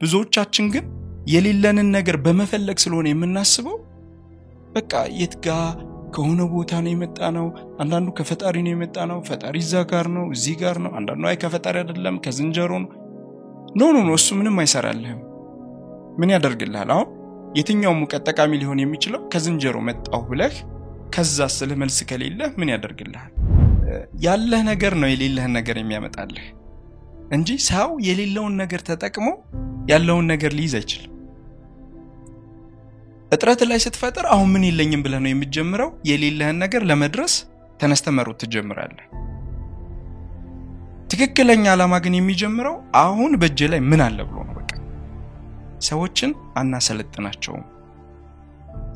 ብዙዎቻችን ግን የሌለንን ነገር በመፈለግ ስለሆነ የምናስበው በቃ የት ጋ ከሆነ ቦታ ነው የመጣ ነው። አንዳንዱ ከፈጣሪ ነው የመጣ ነው። ፈጣሪ እዛ ጋር ነው፣ እዚህ ጋር ነው። አንዳንዱ አይ ከፈጣሪ አይደለም ከዝንጀሮ ነው። no no no፣ እሱ ምንም አይሰራልህም። ምን ያደርግልሃል? አሁን የትኛው እውቀት ጠቃሚ ሊሆን የሚችለው ከዝንጀሮ መጣሁ ብለህ ከዛ ስለ መልስ ከሌለህ ምን ያደርግልሃል? ያለህ ነገር ነው የሌለህን ነገር የሚያመጣልህ እንጂ ሰው የሌለውን ነገር ተጠቅሞ ያለውን ነገር ሊይዝ አይችልም። እጥረት ላይ ስትፈጥር አሁን ምን የለኝም ብለህ ነው የምትጀምረው። የሌለህን ነገር ለመድረስ ተነስተ መሮጥ ትጀምራለህ። ትክክለኛ ዓላማ ግን የሚጀምረው አሁን በእጅ ላይ ምን አለ ብሎ ነው። በቃ ሰዎችን አናሰለጥናቸውም።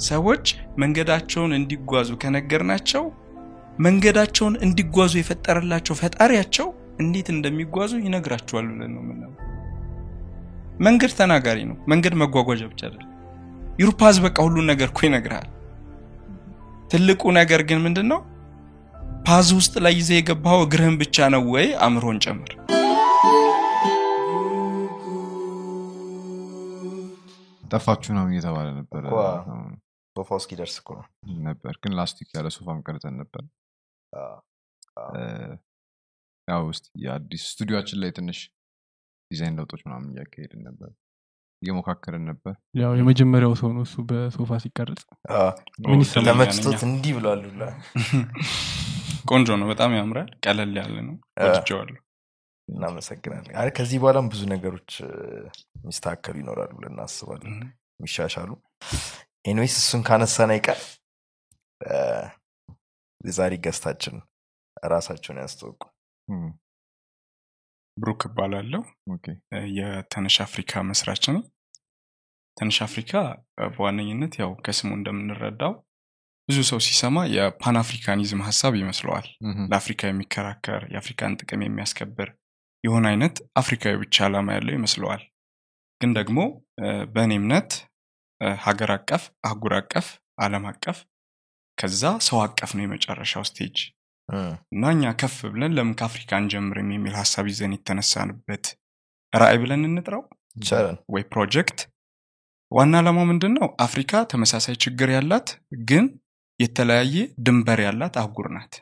ሰዎች መንገዳቸውን እንዲጓዙ ከነገርናቸው መንገዳቸውን እንዲጓዙ የፈጠረላቸው ፈጣሪያቸው እንዴት እንደሚጓዙ ይነግራቸዋል ብለን ነው የምናየው። መንገድ ተናጋሪ ነው። መንገድ መጓጓዣ ብቻ አይደለም። your path በቃ ሁሉን ነገር እኮ ይነግርሃል። ትልቁ ነገር ግን ምንድን ነው? path ውስጥ ላይ ይዘህ የገባኸው እግርህን ብቻ ነው ወይ አእምሮን ጨምር። ጠፋችሁ ነው እየተባለ ነበረ እኮ ሶፋው እስኪደርስ እኮ ነው። ነበር ግን ላስቲክ ያለ ሶፋም ቀርጸን ነበር። ያው እስቲ የአዲስ ስቱዲዮችን ላይ ትንሽ ዲዛይን ለውጦች ምናምን እያካሄድን ነበር፣ እየሞካከርን ነበር። ያው የመጀመሪያው ሰው ነው እሱ በሶፋ ሲቀርጽ? ተመችቶት እንዲህ ብሏል ቆንጆ ነው። በጣም ያምራል። ቀለል ያለ ነው። ወድጀዋለሁ። እናመሰግናለን። አይ ከዚህ በኋላም ብዙ ነገሮች እ፣ የሚስተካከሉ ይኖራሉ ብለን እናስባለን፣ የሚሻሻሉ። anyways እሱን ካነሳን አይቀር የዛሬ guest ኣችን ራሳቸውን ያስተዋውቁ። እም፣ ብሩክ እባላለሁ። የተነሽ አፍሪካ መስራች ነኝ። ተነሽ አፍሪካ በዋነኝነት ያው ከስሙ እንደምንረዳው ብዙ ሰው ሲሰማ የ Pan Africanism ሀሳብ ይመስለዋል። ለአፍሪካ የሚከራከር የአፍሪካን ጥቅም የሚያስከብር የሆነ አይነት አፍሪካዊ ብቻ ዓላማ ያለው ይመስለዋል። ግን ደግሞ በእኔ እምነት ሀገር አቀፍ፣ አህጉር አቀፍ፣ ዓለም አቀፍ ከዛ ሰው አቀፍ ነው የመጨረሻው stage እና እኛ ከፍ ብለን ለምን ከአፍሪካ አንጀምርም የሚል ሀሳብ ይዘን የተነሳንበት ራዕይ ብለን እንጥራው? ወይ ፕሮጀክት? ዋና ዓላማው ምንድን ነው? አፍሪካ ተመሳሳይ ችግር ያላት ግን የተለያየ ድንበር ያላት አህጉር ናት።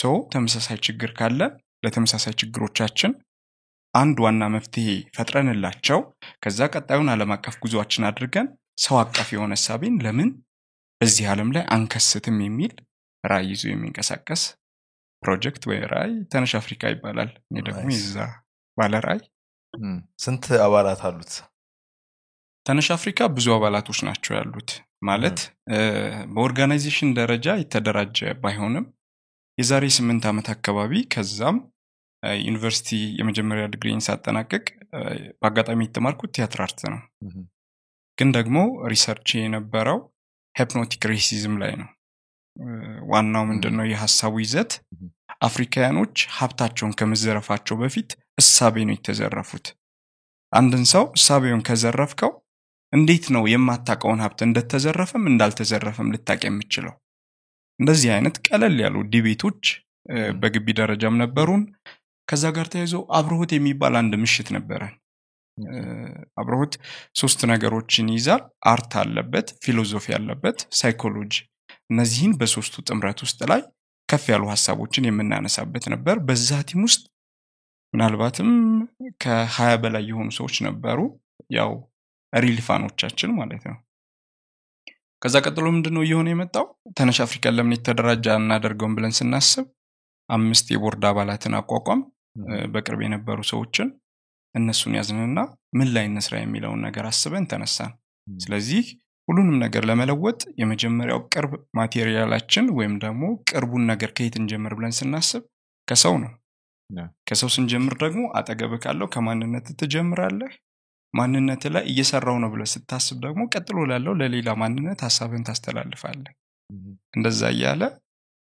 ሰው ተመሳሳይ ችግር ካለ ለተመሳሳይ ችግሮቻችን አንድ ዋና መፍትሄ ፈጥረንላቸው ከዛ ቀጣዩን ዓለም አቀፍ ጉዞአችን አድርገን ሰው አቀፍ የሆነ እሳቤን ለምን በዚህ ዓለም ላይ አንከስትም የሚል ራዕይ ይዞ የሚንቀሳቀስ ፕሮጀክት ወይ ራዕይ ተነሽ አፍሪካ ይባላል። እኔ ደግሞ. የዛ ባለ ራዕይ እም፣ ስንት አባላት አሉት? ተነሽ አፍሪካ ብዙ አባላቶች ናቸው ያሉት። ማለት እ፣ በ organization ደረጃ የተደራጀ ባይሆንም የዛሬ ስምንት ዓመት አካባቢ ከዛም ዩኒቨርሲቲ የመጀመሪያ ዲግሪን ሳጠናቅቅ በአጋጣሚ የተማርኩት theatre art ነው። እህም፣ ግን ደግሞ research የነበረው hypnotic racism ላይ ነው። ዋናው ምንድን ነው የሀሳቡ ይዘት. አፍሪካውያኖች ሀብታቸውን ከመዘረፋቸው በፊት እሳቤ ነው የተዘረፉት። አንድን ሰው እሳቤውን ከዘረፍከው እንዴት ነው የማታውቀውን ሀብት እንደተዘረፈም እንዳልተዘረፈም ልታውቅ የምትችለው? እንደዚህ አይነት ቀለል ያሉ debate ኦች በግቢ ደረጃም ነበሩን። ከዛ ጋር ተያይዞ አብርሆት የሚባል አንድ ምሽት ነበረን። አብርሆት ሶስት ነገሮችን ይይዛል። art አለበት፣ philosophy አለበት፣ ሳይኮሎጂ። እነዚህን በሶስቱ ጥምረት ውስጥ ላይ ከፍ ያሉ ሀሳቦችን የምናነሳበት ነበር። በዛ team ውስጥ ምናልባትም ከሀያ በላይ የሆኑ ሰዎች ነበሩ። ያው ሪሊፋኖቻችን ማለት ነው። ከዛ ቀጥሎ ምንድን ነው እየሆነ የመጣው? ተነሽ አፍሪካን ለምን የተደራጀ አናደርገውም ብለን ስናስብ አምስት የቦርድ አባላትን አቋቁመን በቅርብ የነበሩ ሰዎችን እነሱን ያዝንና ምን ላይ እንስራ የሚለውን ነገር አስበን ተነሳን። ስለዚህ ሁሉንም ነገር ለመለወጥ የመጀመሪያው ቅርብ material ኣችን ወይም ደግሞ ቅርቡን ነገር ከየት እንጀምር ብለን ስናስብ ከሰው ነው። ከሰው ስንጀምር ደግሞ አጠገብ ካለው ከማንነት ትጀምራለህ። ማንነት ላይ እየሰራው ነው ብለህ ስታስብ ደግሞ ቀጥሎ ላለው ለሌላ ማንነት ሀሳብን ታስተላልፋለህ። እንደዛ እያለ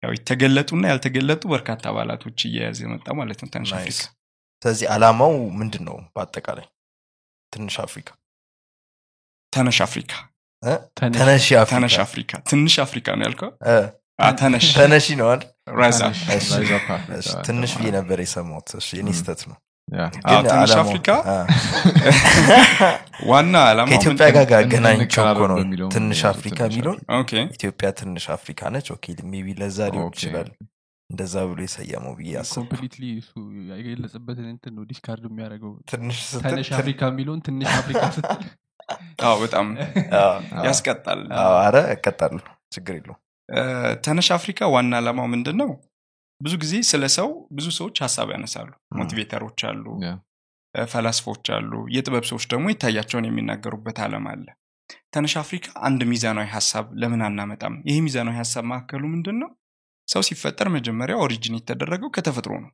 ያው የተገለጡና ያልተገለጡ በርካታ አባላቶች እየያዘ የመጣ ማለት ነው ናይስ። አፍሪካ። ስለዚህ አላማው ምንድን ነው? በአጠቃላይ ትንሽ አፍሪካ ተነሽ አፍሪካ? ተነሽ። ተነሺ አፍሪካ። ትንሽ አፍሪካ ነው ያልከው? ተነሽ ተነሺ። ነው አይደል? ራዛ። ተነሽ። እሺ፣ ትንሽ ብዬ ነበር የሰማሁት። እሺ፣ የኔ ም። ስተት ነው። ትንሽ አፍሪካ? ዋና ከኢትዮጵያ ጋር ጋር እንድንቀራረብ ገናኝቸው እኮ ነው። ትንሽ አፍሪካ የሚለውን ኢትዮጵያ ትንሽ አፍሪካ ነች። ኦኬ ሜቢ ለዛ ሊሆን ይችላል። እንደዛ ብሎ የሰየመው ብዬ አስብ። ኮምፕሊትሊ እሱ የገለጸበትን እንትን ነው ዲስካርድ የሚያደርገው። ትንሽ አፍሪካ የሚለውን ትንሽ አፍሪካ ስትል በጣም ያስቀጣል። አረ እቀጣሉ ችግር የለው ተነሽ አፍሪካ ዋና ዓላማው ምንድን ነው ብዙ ጊዜ ስለ ሰው ብዙ ሰዎች ሀሳብ ያነሳሉ። motivator ኦች አሉ ፈላስፎች አሉ የጥበብ ሰዎች ደግሞ ይታያቸውን የሚናገሩበት አለም አለ። ተነሽ አፍሪካ አንድ ሚዛናዊ ሀሳብ ለምን አናመጣም? ይህ ሚዛናዊ ሀሳብ ማዕከሉ ምንድን ነው ሰው ሲፈጠር መጀመሪያ origin የተደረገው ከተፈጥሮ ነው.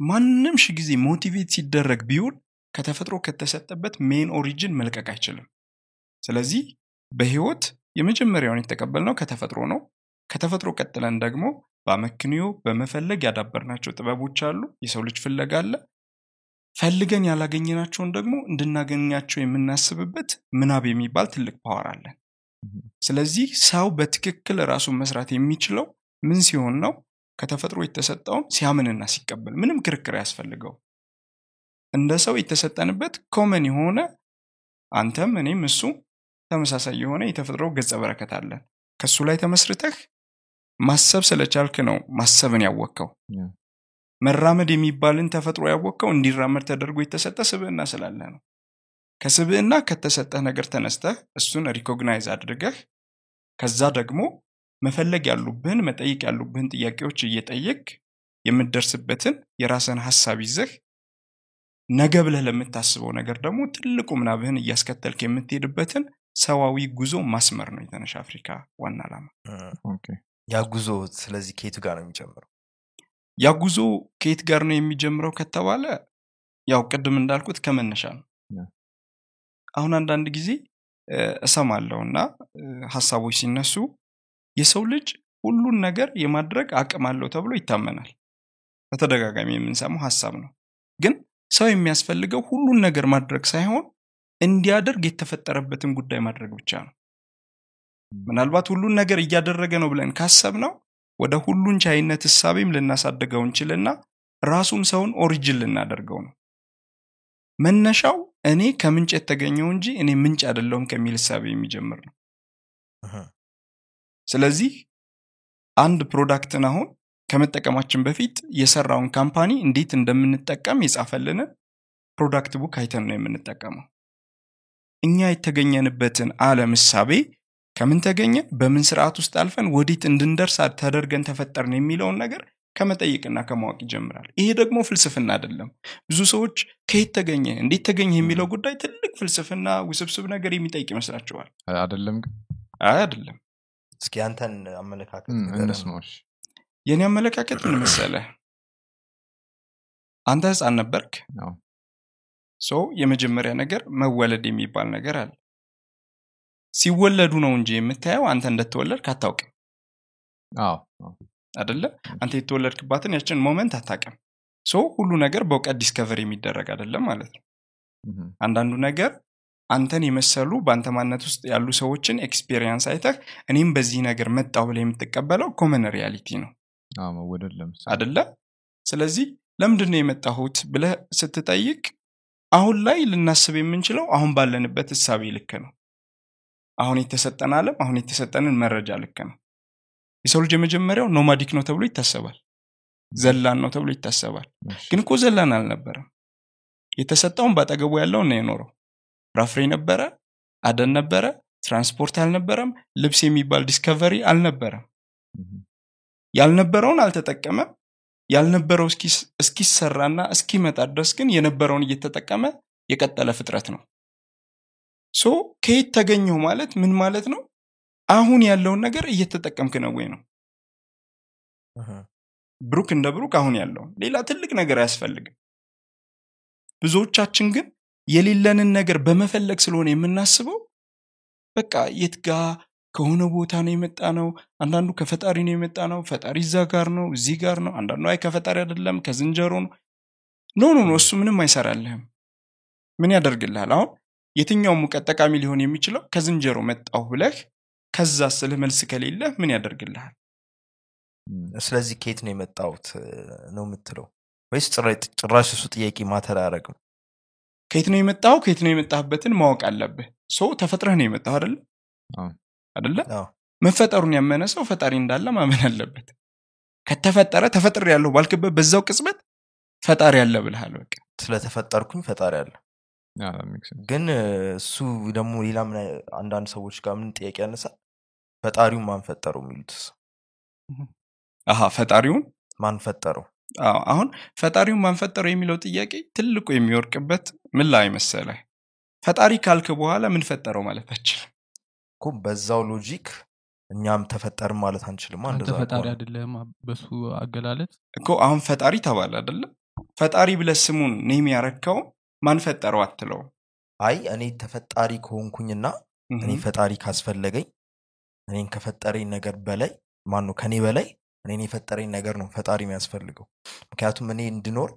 ማንም ሺ ጊዜ motivate ሲደረግ ቢውል ከተፈጥሮ ከተሰጠበት main origin መልቀቅ አይችልም። ስለዚህ በህይወት የመጀመሪያውን የተቀበልነው ከተፈጥሮ ነው። ከተፈጥሮ ቀጥለን ደግሞ በአመክንዮ በመፈለግ ያዳበርናቸው ጥበቦች አሉ። የሰው ልጅ ፍለጋ አለ። ፈልገን ያላገኘናቸውን ደግሞ እንድናገኛቸው የምናስብበት ምናብ የሚባል ትልቅ power አለን. ስለዚህ ሰው በትክክል ራሱን መስራት የሚችለው ምን ሲሆን ነው? ከተፈጥሮ የተሰጠውን ሲያምንና ሲቀበል ምንም ክርክር ሳያስፈልገው እንደ ሰው የተሰጠንበት common የሆነ አንተም እኔም እሱ ተመሳሳይ የሆነ የተፈጥሮ ገጸ በረከት አለን። ከሱ ላይ ተመስርተህ ማሰብ ስለቻልክ ነው ማሰብን ያወቅከው. መራመድ የሚባልን ተፈጥሮ ያወቅከው እንዲራመድ ተደርጎ የተሰጠ ስብዕና ስላለ ነው። ከስብዕና ከተሰጠህ ነገር ተነስተህ እሱን recognize አድርገህ ከዛ ደግሞ መፈለግ ያሉብህን መጠየቅ ያሉብህን ጥያቄዎች እየጠየቅክ የምትደርስበትን የራስን ሀሳብ ይዘህ ነገ ብለህ ለምታስበው ነገር ደግሞ ትልቁ ምናብህን እያስከተልክ የምትሄድበትን ሰዋዊ ጉዞ ማስመር ነው የተነሽ አፍሪካ ዋና ዓላማ። okay። ያ ጉዞ ስለዚህ ከየቱ ጋር ነው የሚጀምረው? ያ ጉዞ ከየት ጋር ነው የሚጀምረው ከተባለ ያው ቅድም እንዳልኩት ከመነሻ ነው። አሁን አንዳንድ ጊዜ እሰማለሁ እና ሀሳቦች ሲነሱ የሰው ልጅ ሁሉን ነገር የማድረግ አቅም አለው ተብሎ ይታመናል። በተደጋጋሚ የምንሰማው ሀሳብ ነው። ግን ሰው የሚያስፈልገው ሁሉን ነገር ማድረግ ሳይሆን እንዲያደርግ የተፈጠረበትን ጉዳይ ማድረግ ብቻ ነው። ምናልባት ሁሉን ነገር እያደረገ ነው ብለን ካሰብ ነው ወደ ሁሉን ቻይነት እሳቤም ልናሳድገው እንችልና ራሱን ሰውን ኦሪጅን ልናደርገው ነው። መነሻው እኔ ከምንጭ የተገኘው እንጂ እኔ ምንጭ አይደለሁም ከሚል እሳቤ የሚጀምር ነው። ስለዚህ አንድ product ን አሁን ከመጠቀማችን በፊት የሰራውን company እንዴት እንደምንጠቀም የጻፈልንን product book አይተን ነው የምንጠቀመው። እኛ የተገኘንበትን አለም እሳቤ ከምን ተገኘን? በምን ስርዓት ውስጥ አልፈን? ወዴት እንድንደርስ ተደርገን ተፈጠርን? የሚለውን ነገር ከመጠየቅና ከማወቅ ይጀምራል። ይሄ ደግሞ ፍልስፍና አይደለም። ብዙ ሰዎች ከየት ተገኘ? እንዴት ተገኘ? የሚለው ጉዳይ ትልቅ ፍልስፍና ውስብስብ ነገር የሚጠይቅ ይመስላቸዋል አይደለም ግን? አይ አይደለም። እስኪ አንተን አመለካከት የኔ አመለካከት ምን መሰለ አንተ ህፃን ነበርክ? so የመጀመሪያ ነገር መወለድ የሚባል ነገር አለ። ሲወለዱ ነው እንጂ የምታየው አንተ እንደተወለድክ አታውቅም። አደለ አንተ የተወለድክባትን ያችን moment አታውቅም። so ሁሉ ነገር በእውቀት discover የሚደረግ አይደለም ማለት ነው። አንዳንዱ ነገር አንተን የመሰሉ በአንተ ማንነት ውስጥ ያሉ ሰዎችን experience አይተህ እኔም በዚህ ነገር መጣሁ ብለህ የምትቀበለው common reality ነው መወለድ ለምሳሌ አደለ ስለዚህ ለምንድን ነው የመጣሁት ብለህ ስትጠይቅ አሁን ላይ ልናስብ የምንችለው አሁን ባለንበት እሳቤ ልክ ነው። አሁን የተሰጠን አለም አሁን የተሰጠንን መረጃ ልክ ነው። የሰው ልጅ የመጀመሪያው nomadic ነው ተብሎ ይታሰባል። ዘላን ነው ተብሎ ይታሰባል። ግን እኮ ዘላን አልነበረም። የተሰጠውን በአጠገቡ ያለውን ነው የኖረው። ፍራፍሬ ነበረ አደን ነበረ ትራንስፖርት አልነበረም ልብስ የሚባል discovery አልነበረም ያልነበረውን አልተጠቀመም። ያልነበረው እስኪሰራና እስኪመጣ ድረስ ግን የነበረውን እየተጠቀመ የቀጠለ ፍጥረት ነው። so ከየት ተገኘው ማለት ምን ማለት ነው? አሁን ያለውን ነገር እየተጠቀምክ ነው ወይ ነው? ብሩክ እንደ ብሩክ አሁን ያለውን ሌላ ትልቅ ነገር አያስፈልግም። ብዙዎቻችን ግን የሌለንን ነገር በመፈለግ ስለሆነ የምናስበው በቃ የት ጋ ከሆነ ቦታ ነው የመጣ ነው አንዳንዱ ከፈጣሪ ነው የመጣ ነው ፈጣሪ እዛ ጋር ነው እዚህ ጋር ነው አንዳንዱ አይ ከፈጣሪ አይደለም ከዝንጀሮ ነው። ኖ ኖ ኖ እሱ ምንም አይሰራልህም። ምን ያደርግልሃል? አሁን የትኛውም ሙቀት ጠቃሚ ሊሆን የሚችለው ከዝንጀሮ መጣሁ ብለህ ከዛ ስልህ መልስ ከሌለ ምን ያደርግልሃል? ስለዚህ ከየት ነው የመጣሁት? ነው የምትለው? ወይስ ጭራ- ጭራሽ እሱ ጥያቄ ማተር አያደርግም? ከየት ነው የመጣው ከየት ነው የመጣህበትን ማወቅ አለብህ። ሰው ተፈጥረህ ነው የመጣው አዎ። አደለ መፈጠሩን ያመነ ሰው ፈጣሪ እንዳለ ማመን አለበት። ከተፈጠረ ተፈጥር ያለሁ ባልክበት በዛው ቅጽበት ፈጣሪ አለ ብልሃል በቃ። ስለተፈጠርኩኝ ፈጣሪ አለ። ግን እሱ ደግሞ ሌላ ምን አንዳንድ ሰዎች ጋር ምን ጥያቄ ያነሳል ፈጣሪውን ማን ፈጠረው የሚሉት? አሀ ፈጣሪውን? ማን ፈጠረው? አዎ፣ አሁን ፈጣሪውን ማንፈጠረው የሚለው ጥያቄ ትልቁ የሚወርቅበት ምን ላይ መሰለህ? ፈጣሪ ካልክ በኋላ ምን ፈጠረው ማለት አችልም እኮ በዛው logic እኛም ተፈጠርን ማለት አንችልም። አንተ ፈጣሪ ከሆነ። አይደለህም በሱ አገላለጽ? እኮ አሁን ፈጣሪ ተባለ አይደለም? ፈጣሪ ብለህ ስሙን name ያረከው ማን ፈጠረው አትለው አይ እኔ ተፈጣሪ ከሆንኩኝና እኔ ፈጣሪ ካስፈለገኝ እኔን ከፈጠረኝ ነገር በላይ ማን ነው ከኔ በላይ እኔን የፈጠረኝ ነገር ነው ፈጣሪ የሚያስፈልገው። ምክንያቱም እኔ እንድኖር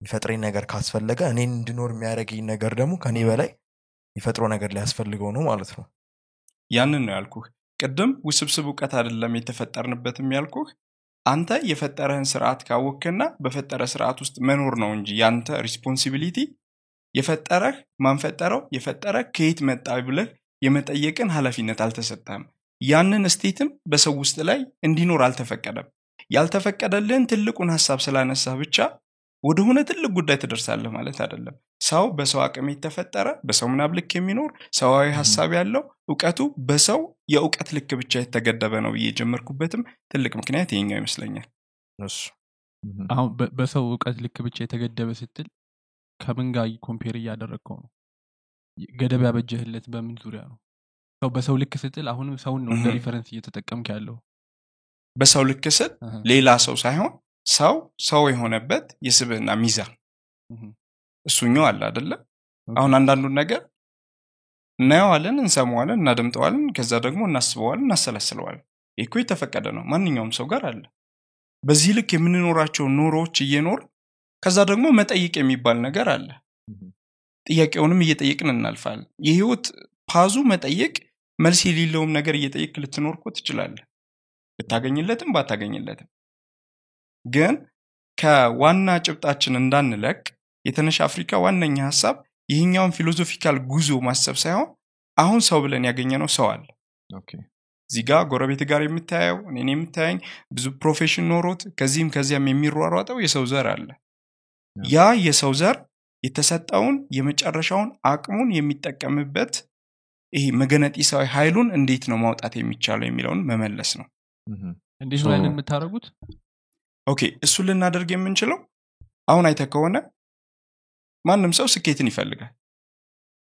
የሚፈጥረኝ ነገር ካስፈለገ እኔን እንድኖር የሚያደርገኝ ነገር ደግሞ ከኔ በላይ የሚፈጥረው ነገር ሊያስፈልገው ነው ማለት ነው ያንን ነው ያልኩህ። ቅድም ውስብስብ እውቀት አይደለም የተፈጠርንበትም ያልኩህ። አንተ የፈጠረህን ስርዓት ካወክና በፈጠረ ስርዓት ውስጥ መኖር ነው እንጂ ያንተ responsibility የፈጠረህ ማን ፈጠረው የፈጠረህ ከየት መጣ ብለህ የመጠየቅን ኃላፊነት አልተሰጠህም። ያንን state ም በሰው ውስጥ ላይ እንዲኖር አልተፈቀደም። ያልተፈቀደልህን ትልቁን ሀሳብ ስላነሳህ ብቻ ወደሆነ ትልቅ ጉዳይ ትደርሳለህ ማለት አይደለም። ሰው በሰው አቅም የተፈጠረ በሰው ምናብ ልክ የሚኖር ሰዋዊ ሀሳብ ያለው እውቀቱ በሰው የእውቀት ልክ ብቻ የተገደበ ነው ብዬ የጀመርኩበትም ትልቅ ምክንያት ይሄኛው ይመስለኛል። እሱ. አሁን በሰው እውቀት ልክ ብቻ የተገደበ ስትል ከምን ጋር compare እያደረግከው ነው? ገደብ ያበጀህለት በምን ዙሪያ ነው? ሰው በሰው ልክ ስትል አሁንም ሰውን ነው እንደ. reference እየተጠቀምክ ያለው። በሰው ልክ ስል ሌላ ሰው ሳይሆን ሰው ሰው የሆነበት የስብዕና ሚዛን. እሱኛው አለ አደለ አሁን አንዳንዱን ነገር እናየዋለን እንሰማዋለን እናደምጠዋለን ከዛ ደግሞ እናስበዋለን እናሰላስለዋለን። ይህ እኮ የተፈቀደ ነው። ማንኛውም ሰው ጋር አለ። በዚህ ልክ የምንኖራቸው ኑሮዎች እየኖር ከዛ ደግሞ መጠይቅ የሚባል ነገር አለ. ጥያቄውንም እየጠየቅን እናልፋለን። የህይወት ፓዙ መጠየቅ መልስ የሌለውም ነገር እየጠየቅክ ልትኖር እኮ ትችላለህ። ብታገኝለትም ባታገኝለትም ግን ከዋና ጭብጣችን እንዳንለቅቅ የተነሽ አፍሪካ ዋነኛ ሀሳብ ይህኛውን philosophical ጉዞ ማሰብ ሳይሆን አሁን ሰው ብለን ያገኘነው ሰው አለ. እዚህ ጋር ጎረቤት ጋር የምታየው እኔን የምታየኝ ብዙ profession ኖሮት ከዚህም ከዚያም የሚሯሯጠው የሰው ዘር አለ። yeah። የሰው ዘር የተሰጠውን የመጨረሻውን አቅሙን የሚጠቀምበት ይሄ መገነጢሳዊ ኃይሉን እንዴት ነው ማውጣት የሚቻለው የሚለውን መመለስ ነው. እንዴት ነው ያንን የምታደርጉት okay እሱን ልናደርግ የምንችለው አሁን አይተህ ከሆነ ማንም ሰው ስኬትን ይፈልጋል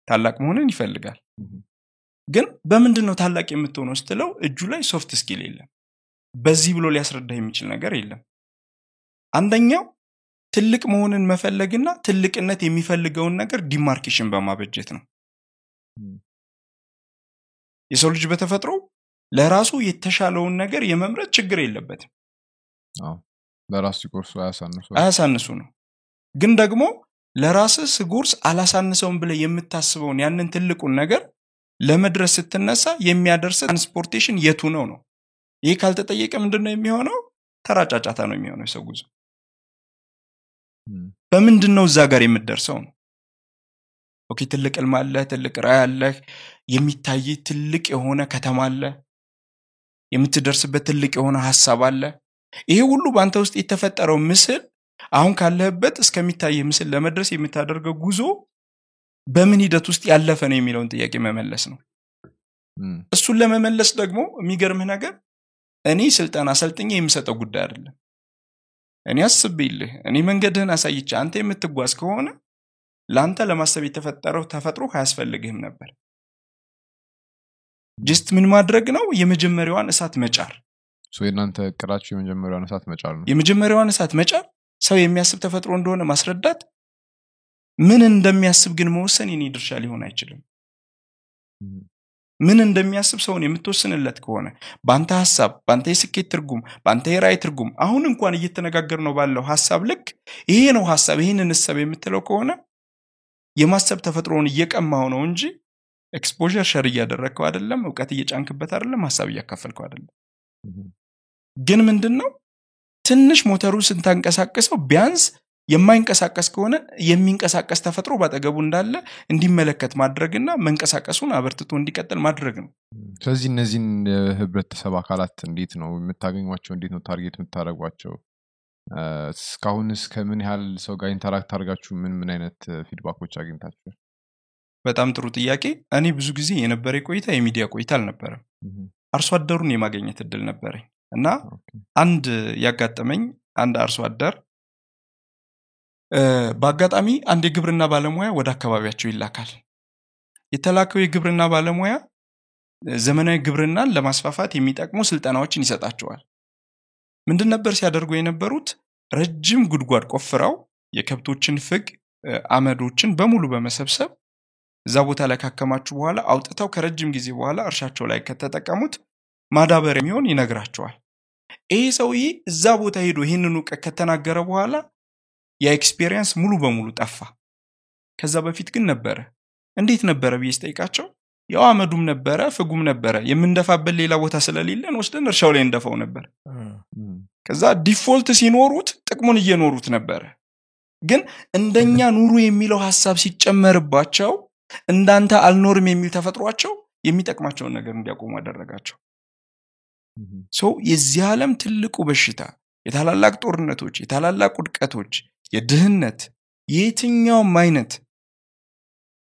ታላቅ መሆንን ይፈልጋል. ግን በምንድን ነው ታላቅ የምትሆነው ስትለው እጁ ላይ soft skill የለም በዚህ ብሎ ሊያስረዳ የሚችል ነገር የለም። አንደኛው ትልቅ መሆንን መፈለግና ትልቅነት የሚፈልገውን ነገር demarcation በማበጀት ነው. የሰው ልጅ በተፈጥሮ ለራሱ የተሻለውን ነገር የመምረጥ ችግር የለበትም አዎ። ለራሱ ሲቆርሱ አያሳንሱ አያሳንሱ ነው ግን ደግሞ ለራስህ ስቆርስ አላሳንሰውም ብለህ የምታስበውን ያንን ትልቁን ነገር ለመድረስ ስትነሳ የሚያደርስ transportation የቱ ነው ነው? ይህ ካልተጠየቀ ምንድን ነው የሚሆነው? ተራ ጫጫታ ነው የሚሆነው የሰው ጉዞ. በምንድን ነው እዛ ጋር የምትደርሰው ነው? okay ትልቅ ህልም አለ ትልቅ ራዕይ አለህ የሚታይ ትልቅ የሆነ ከተማ አለ የምትደርስበት ትልቅ የሆነ ሀሳብ አለ ይሄ ሁሉ በአንተ ውስጥ የተፈጠረው ምስል አሁን ካለህበት እስከሚታይ ምስል ለመድረስ የምታደርገው ጉዞ በምን ሂደት ውስጥ ያለፈ ነው የሚለውን ጥያቄ መመለስ ነው. እሱን ለመመለስ ደግሞ የሚገርምህ ነገር እኔ ስልጠና ሰልጥኜ የምሰጠው ጉዳይ አይደለም። እኔ አስብልህ እኔ መንገድህን አሳይቼ አንተ የምትጓዝ ከሆነ ለአንተ ለማሰብ የተፈጠረው ተፈጥሮ አያስፈልግህም ነበር። ጅስት ምን ማድረግ ነው የመጀመሪያዋን እሳት መጫር የእናንተ እቅዳችሁ የመጀመሪያውን እሳት መጫር ነው የመጀመሪያዋን እሳት መጫር ሰው የሚያስብ ተፈጥሮ እንደሆነ ማስረዳት ምን እንደሚያስብ ግን መወሰን የኔ ድርሻ ሊሆን አይችልም. ምን እንደሚያስብ ሰውን የምትወስንለት ከሆነ በአንተ ሀሳብ በአንተ የስኬት ትርጉም በአንተ የራይ ትርጉም አሁን እንኳን እየተነጋገር ነው ባለው ሀሳብ ልክ ይሄ ነው ሀሳብ ይህንን አስብ የምትለው ከሆነ የማሰብ ተፈጥሮውን እየቀማው ነው እንጂ exposure share እያደረግከው አይደለም እውቀት እየጫንክበት አይደለም ሀሳብ እያካፈልከው አይደለም. ግን ምንድን ነው ትንሽ ሞተሩ ስታንቀሳቅሰው ቢያንስ የማይንቀሳቀስ ከሆነ የሚንቀሳቀስ ተፈጥሮ ባጠገቡ እንዳለ እንዲመለከት ማድረግና መንቀሳቀሱን አበርትቶ እንዲቀጥል ማድረግ ነው። ስለዚህ እነዚህን የህብረተሰብ አካላት እንዴት ነው የምታገኟቸው? እንዴት ነው target የምታደርጓቸው እስካሁንስ ከምን ያህል ሰው ጋር interact አድርጋችሁ ምን ምን አይነት feedback ኦች አግኝታችሁ በጣም ጥሩ ጥያቄ። እኔ ብዙ ጊዜ የነበረ ቆይታ የሚዲያ ቆይታ አልነበረም። አርሶ አደሩን የማገኘት እድል ነበረኝ እና አንድ ያጋጠመኝ አንድ አርሶ አደር በአጋጣሚ አንድ የግብርና ባለሙያ ወደ አካባቢያቸው ይላካል። የተላከው የግብርና ባለሙያ ዘመናዊ ግብርናን ለማስፋፋት የሚጠቅሙ ስልጠናዎችን ይሰጣቸዋል። ምንድን ነበር ሲያደርጉ የነበሩት? ረጅም ጉድጓድ ቆፍረው የከብቶችን ፍግ አመዶችን በሙሉ በመሰብሰብ እዛ ቦታ ላይ ካከማችሁ በኋላ አውጥተው ከረጅም ጊዜ በኋላ እርሻቸው ላይ ከተጠቀሙት ማዳበሪያ የሚሆን ይነግራቸዋል። ይሄ ሰውዬ እዛ ቦታ ሄዶ ይህንን እውቀት ከተናገረ በኋላ የ experience ሙሉ በሙሉ ጠፋ። ከዛ በፊት ግን ነበረ። እንዴት ነበረ ብዬ ስጠይቃቸው ያው አመዱም ነበረ ፍጉም ነበረ የምንደፋበት ሌላ ቦታ ስለሌለን ወስደን እርሻው ላይ እንደፋው ነበር። ከዛ default ሲኖሩት ጥቅሙን እየኖሩት ነበረ ግን እንደኛ ኑሩ የሚለው ሀሳብ ሲጨመርባቸው እንዳንተ አልኖርም የሚል ተፈጥሯቸው የሚጠቅማቸውን ነገር እንዲያቆሙ አደረጋቸው ሰው የዚህ ዓለም ትልቁ በሽታ የታላላቅ ጦርነቶች የታላላቅ ውድቀቶች የድህነት የየትኛውም አይነት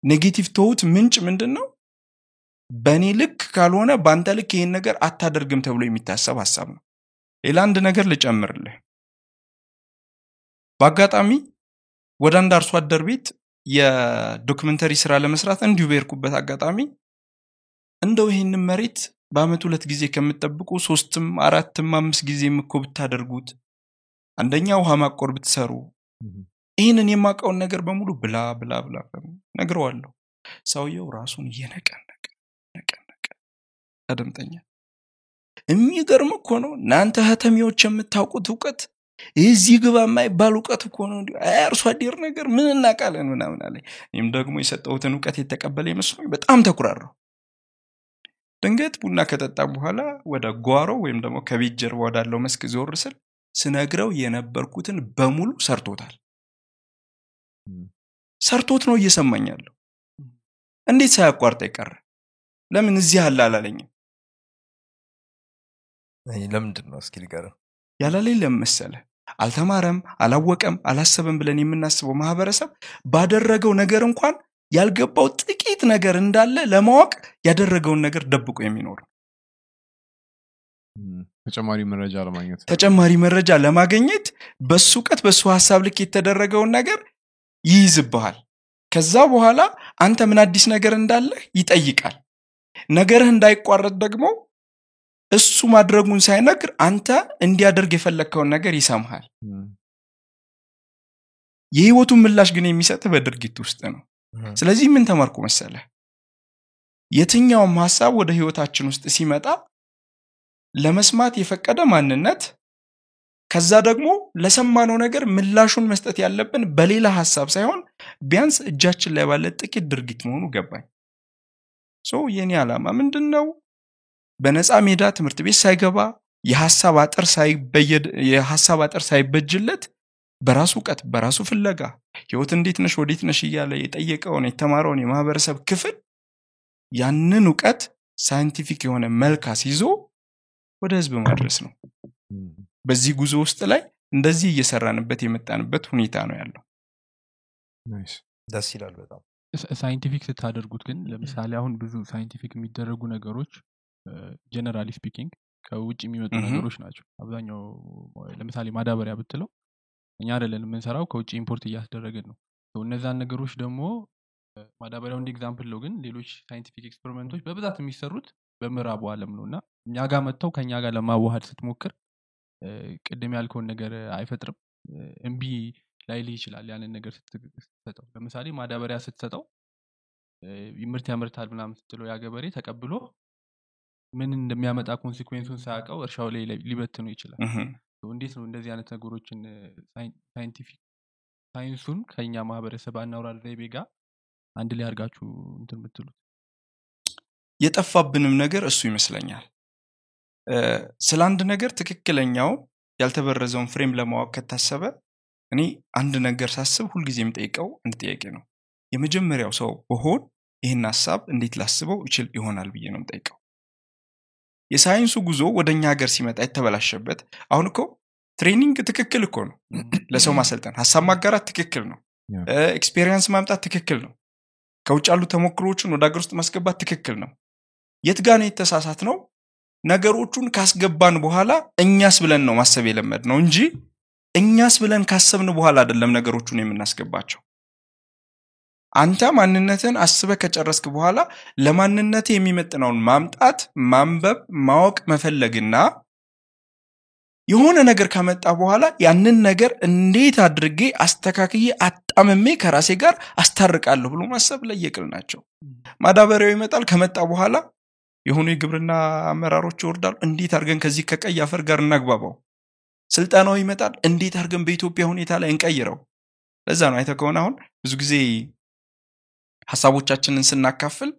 negative ተውት ምንጭ ምንድን ነው በእኔ ልክ ካልሆነ በአንተ ልክ ይህን ነገር አታደርግም ተብሎ የሚታሰብ ሀሳብ ነው። ሌላ አንድ ነገር ልጨምርልህ። በአጋጣሚ ወደ አንድ አርሶ አደር ቤት የዶክመንተሪ ስራ ለመስራት እንዲሁ በሄድኩበት አጋጣሚ እንደው ይህንን መሬት በአመት ሁለት ጊዜ ከምትጠብቁ ሶስትም አራትም አምስት ጊዜም እኮ ብታደርጉት። አንደኛ ውሃ ማቆር ብትሰሩ። ይህንን የማውቀውን ነገር በሙሉ ብላ ብላ ብላ ነግረዋለሁ። ሰውየው ራሱን እየነቀነቀ ነቀነቀ ያደምጠኛል የሚገርም እኮ ነው። እናንተ ህተሚዎች የምታውቁት እውቀት የዚህ ግባ የማይባል እውቀት እኮ ነው። እንዲ አርሶ አደር ነገር ምን እናቃለን ምናምን አለ ይህም ደግሞ የሰጠሁትን እውቀት የተቀበለ ይመስሎኝ በጣም ተኩራረው ድንገት ቡና ከጠጣም በኋላ ወደ ጓሮ ወይም ደግሞ ከቤት ጀርባ ወዳለው መስክ ዞር ስል ስነግረው የነበርኩትን በሙሉ ሰርቶታል። ሰርቶት ነው እየሰማኛለሁ እንዴት ሳያቋርጥ ይቀረ ለምን እዚህ አለ አላለኝም? ለምንድን ነው እስኪ ንገረን። ያላለኝ ለምን አልተማረም አላወቀም አላሰበም ብለን የምናስበው ማህበረሰብ ባደረገው ነገር እንኳን ያልገባው ጥቂት ነገር እንዳለ ለማወቅ ያደረገውን ነገር ደብቆ የሚኖር ተጨማሪ መረጃ ለማግኘት ተጨማሪ መረጃ ለማግኘት በሱ እውቀት በሱ ሀሳብ ልክ የተደረገውን ነገር ይይዝብሃል። ከዛ በኋላ አንተ ምን አዲስ ነገር እንዳለህ ይጠይቃል። ነገርህ እንዳይቋረጥ ደግሞ እሱ ማድረጉን ሳይነግር አንተ እንዲያደርግ የፈለግከውን ነገር ይሰምሃል የህይወቱን ምላሽ ግን የሚሰጥህ በድርጊት ውስጥ ነው ስለዚህ ምን ተማርኩ መሰለ የትኛውም ሀሳብ ወደ ህይወታችን ውስጥ ሲመጣ ለመስማት የፈቀደ ማንነት ከዛ ደግሞ ለሰማነው ነገር ምላሹን መስጠት ያለብን በሌላ ሀሳብ ሳይሆን ቢያንስ እጃችን ላይ ባለ ጥቂት ድርጊት መሆኑ ገባኝ የኔ ዓላማ ምንድን ነው በነፃ ሜዳ ትምህርት ቤት ሳይገባ የሀሳብ አጥር ሳይበጅለት በራሱ እውቀት በራሱ ፍለጋ ህይወት እንዴት ነሽ ወዴት ነሽ እያለ የጠየቀውን የተማረውን የማህበረሰብ ክፍል ያንን እውቀት scientific የሆነ መልካስ ይዞ ወደ ህዝብ ማድረስ ነው። በዚህ ጉዞ ውስጥ ላይ እንደዚህ እየሰራንበት የመጣንበት ሁኔታ ነው ያለው። ደስ ይላል በጣም። scientific ስታደርጉት ግን ለምሳሌ አሁን ብዙ scientific የሚደረጉ ነገሮች generally speaking ከውጭ የሚመጡ ነገሮች ናቸው። አብዛኛው ለምሳሌ ማዳበሪያ ብትለው እኛ አደለን የምንሰራው ከውጭ import እያስደረግን ነው። እነዛን ነገሮች ደግሞ ማዳበሪያው እንደ example ነው ግን ሌሎች scientific experiment ኦች በብዛት የሚሰሩት በምዕራቡ አለም ነው። እና እኛ ጋር መጥተው ከእኛ ጋር ለማዋሃድ ስትሞክር ቅድም ያልከውን ነገር አይፈጥርም። እምቢ ላይልህ ይችላል ያንን ነገር ስትሰጠው። ለምሳሌ ማዳበሪያ ስትሰጠው ምርት ያመርታል ምናምን ስትለው ያ ገበሬ ተቀብሎ ምን እንደሚያመጣ consequence ኡን ሳያውቀው እርሻው ላይ ሊበትኑ ይችላል እንዴት ነው እንደዚህ አይነት ነገሮችን scientific ሳይንሱን ከኛ ማህበረሰብ አኗኗር ዘይቤ ጋር አንድ ላይ አድርጋችሁ እንትን ምትሉት የጠፋብንም ነገር እሱ ይመስለኛል። ስለ አንድ ነገር ትክክለኛውን ያልተበረዘውን frame ለማወቅ ከታሰበ እኔ አንድ ነገር ሳስብ ሁልጊዜ የምጠይቀው አንድ ጥያቄ ነው። የመጀመሪያው ሰው ብሆን ይህን ሀሳብ እንዴት ላስበው ይችል ይሆናል ብዬ ነው የምጠይቀው የሳይንሱ ጉዞ ወደ እኛ ሀገር ሲመጣ የተበላሸበት አሁን እኮ training ትክክል እኮ ነው። ለሰው ማሰልጠን ሀሳብ ማጋራት ትክክል ነው። experience ማምጣት ትክክል ነው። ከውጭ ያሉ ተሞክሮዎችን ወደ ሀገር ውስጥ ማስገባት ትክክል ነው። የት ጋ ነው የተሳሳትነው ነገሮቹን ካስገባን በኋላ እኛስ ብለን ነው ማሰብ የለመድነው እንጂ እኛስ ብለን ካሰብን በኋላ አይደለም ነገሮቹን የምናስገባቸው አንተ ማንነትን አስበ ከጨረስክ በኋላ ለማንነት የሚመጥነውን ማምጣት ማንበብ ማወቅ መፈለግና የሆነ ነገር ከመጣ በኋላ ያንን ነገር እንዴት አድርጌ አስተካክዬ አጣምሜ ከራሴ ጋር አስታርቃለሁ ብሎ ማሰብ ለየቅል ናቸው። ማዳበሪያው ይመጣል ከመጣ በኋላ የሆኑ የግብርና አመራሮች ይወርዳሉ። እንዴት አድርገን ከዚህ ከቀይ አፈር ጋር እናግባባው? ስልጠናው ይመጣል እንዴት አድርገን በኢትዮጵያ ሁኔታ ላይ እንቀይረው? ለዛ ነው አይተ ከሆነ አሁን ብዙ ጊዜ ሀሳቦቻችንን ስናካፍል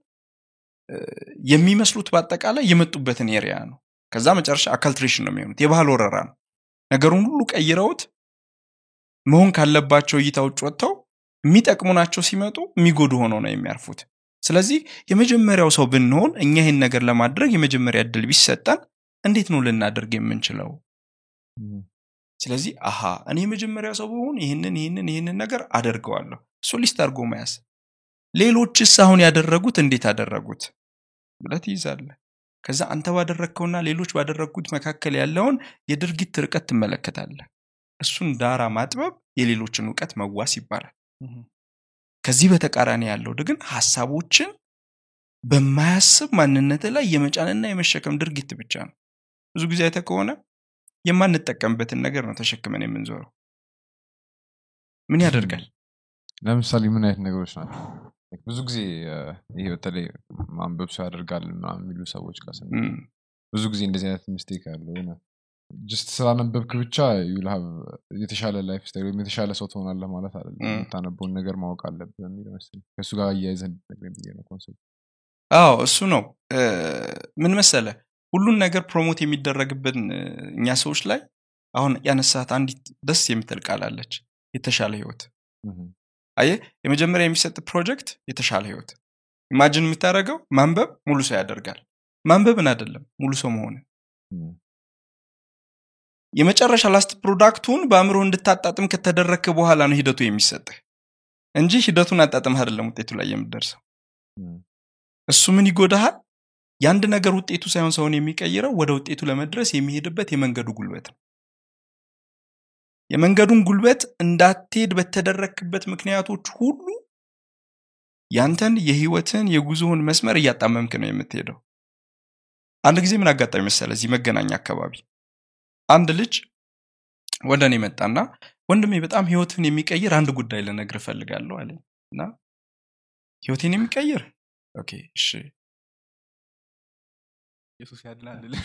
የሚመስሉት በአጠቃላይ የመጡበትን area ነው። ከዛ መጨረሻ acculturation ነው የሚሆኑት የባህል ወረራ ነው። ነገሩን ሁሉ ቀይረውት መሆን ካለባቸው እይታ ውጭ ወጥተው የሚጠቅሙ ናቸው ሲመጡ የሚጎዱ ሆነው ነው የሚያርፉት። ስለዚህ የመጀመሪያው ሰው ብንሆን እኛ ይህን ነገር ለማድረግ የመጀመሪያ እድል ቢሰጠን እንዴት ነው ልናደርግ የምንችለው? ስለዚህ አሃ እኔ የመጀመሪያ ሰው በሆን ይህንን ይህንን ይህንን ነገር አደርገዋለሁ። እሱ ሊስት አድርጎ መያዝ ሌሎችስ አሁን ያደረጉት እንዴት አደረጉት? ብለህ ትይዛለህ። ከዛ አንተ ባደረግከውና ሌሎች ባደረጉት መካከል ያለውን የድርጊት ርቀት ትመለከታለህ። እሱን ዳራ ማጥበብ የሌሎችን እውቀት መዋስ ይባላል። ከዚህ በተቃራኒ ያለው ግን ሀሳቦችን በማያስብ ማንነት ላይ የመጫንና የመሸከም ድርጊት ብቻ ነው። ብዙ ጊዜ አይተ ከሆነ የማንጠቀምበትን ነገር ነው ተሸክመን የምንዞረው። ምን ያደርጋል? ለምሳሌ ምን አይነት ነገሮች ናቸው ብዙ ጊዜ ይሄ በተለይ ማንበብ ሰው ያደርጋል ምናምን የሚሉ ሰዎች ጋር ስን ብዙ ጊዜ እንደዚህ አይነት ሚስቴክ አለው ሆነ ጅስት ስላነበብክ ብቻ have የተሻለ ላይፍ ስታይል ወይም የተሻለ ሰው ትሆናለህ ማለት አይደለም። የምታነበውን ነገር ማወቅ አለብህ የሚል መስል ከእሱ ጋር አያይዘህ እንድትነግረኝ ብዬ ነው ኮንሰፕት አዎ እሱ ነው። ምን መሰለ ሁሉን ነገር promote የሚደረግብን እኛ ሰዎች ላይ አሁን ያነሳት አንዲት ደስ የምትል ቃል አለች። የተሻለ ህይወት አየ የመጀመሪያ የሚሰጥ ፕሮጀክት የተሻለ ህይወት። imagine የምታደርገው ማንበብ ሙሉ ሰው ያደርጋል። ማንበብን አይደለም ሙሉ ሰው መሆንን የመጨረሻ last product ኡን በአእምሮ እንድታጣጥም ከተደረግክ በኋላ ነው ሂደቱ የሚሰጥህ። እንጂ ሂደቱን አጣጥምህ አይደለም ውጤቱ ላይ የምትደርሰው። እሱ ምን ይጎዳሃል? የአንድ ነገር ውጤቱ ሳይሆን ሰውን የሚቀይረው ወደ ውጤቱ ለመድረስ የሚሄድበት የመንገዱ ጉልበት ነው የመንገዱን ጉልበት እንዳትሄድ በተደረክበት ምክንያቶች ሁሉ ያንተን የህይወትን የጉዞውን መስመር እያጣመምክ ነው የምትሄደው። አንድ ጊዜ ምን አጋጣሚ መሰለ እዚህ መገናኛ አካባቢ አንድ ልጅ ወደ እኔ መጣና ወንድሜ በጣም ህይወትን የሚቀይር አንድ ጉዳይ ልነግር እፈልጋለሁ አለኝ። እና ህይወቴን የሚቀይር? okay እሺ። ኢየሱስ ያድናል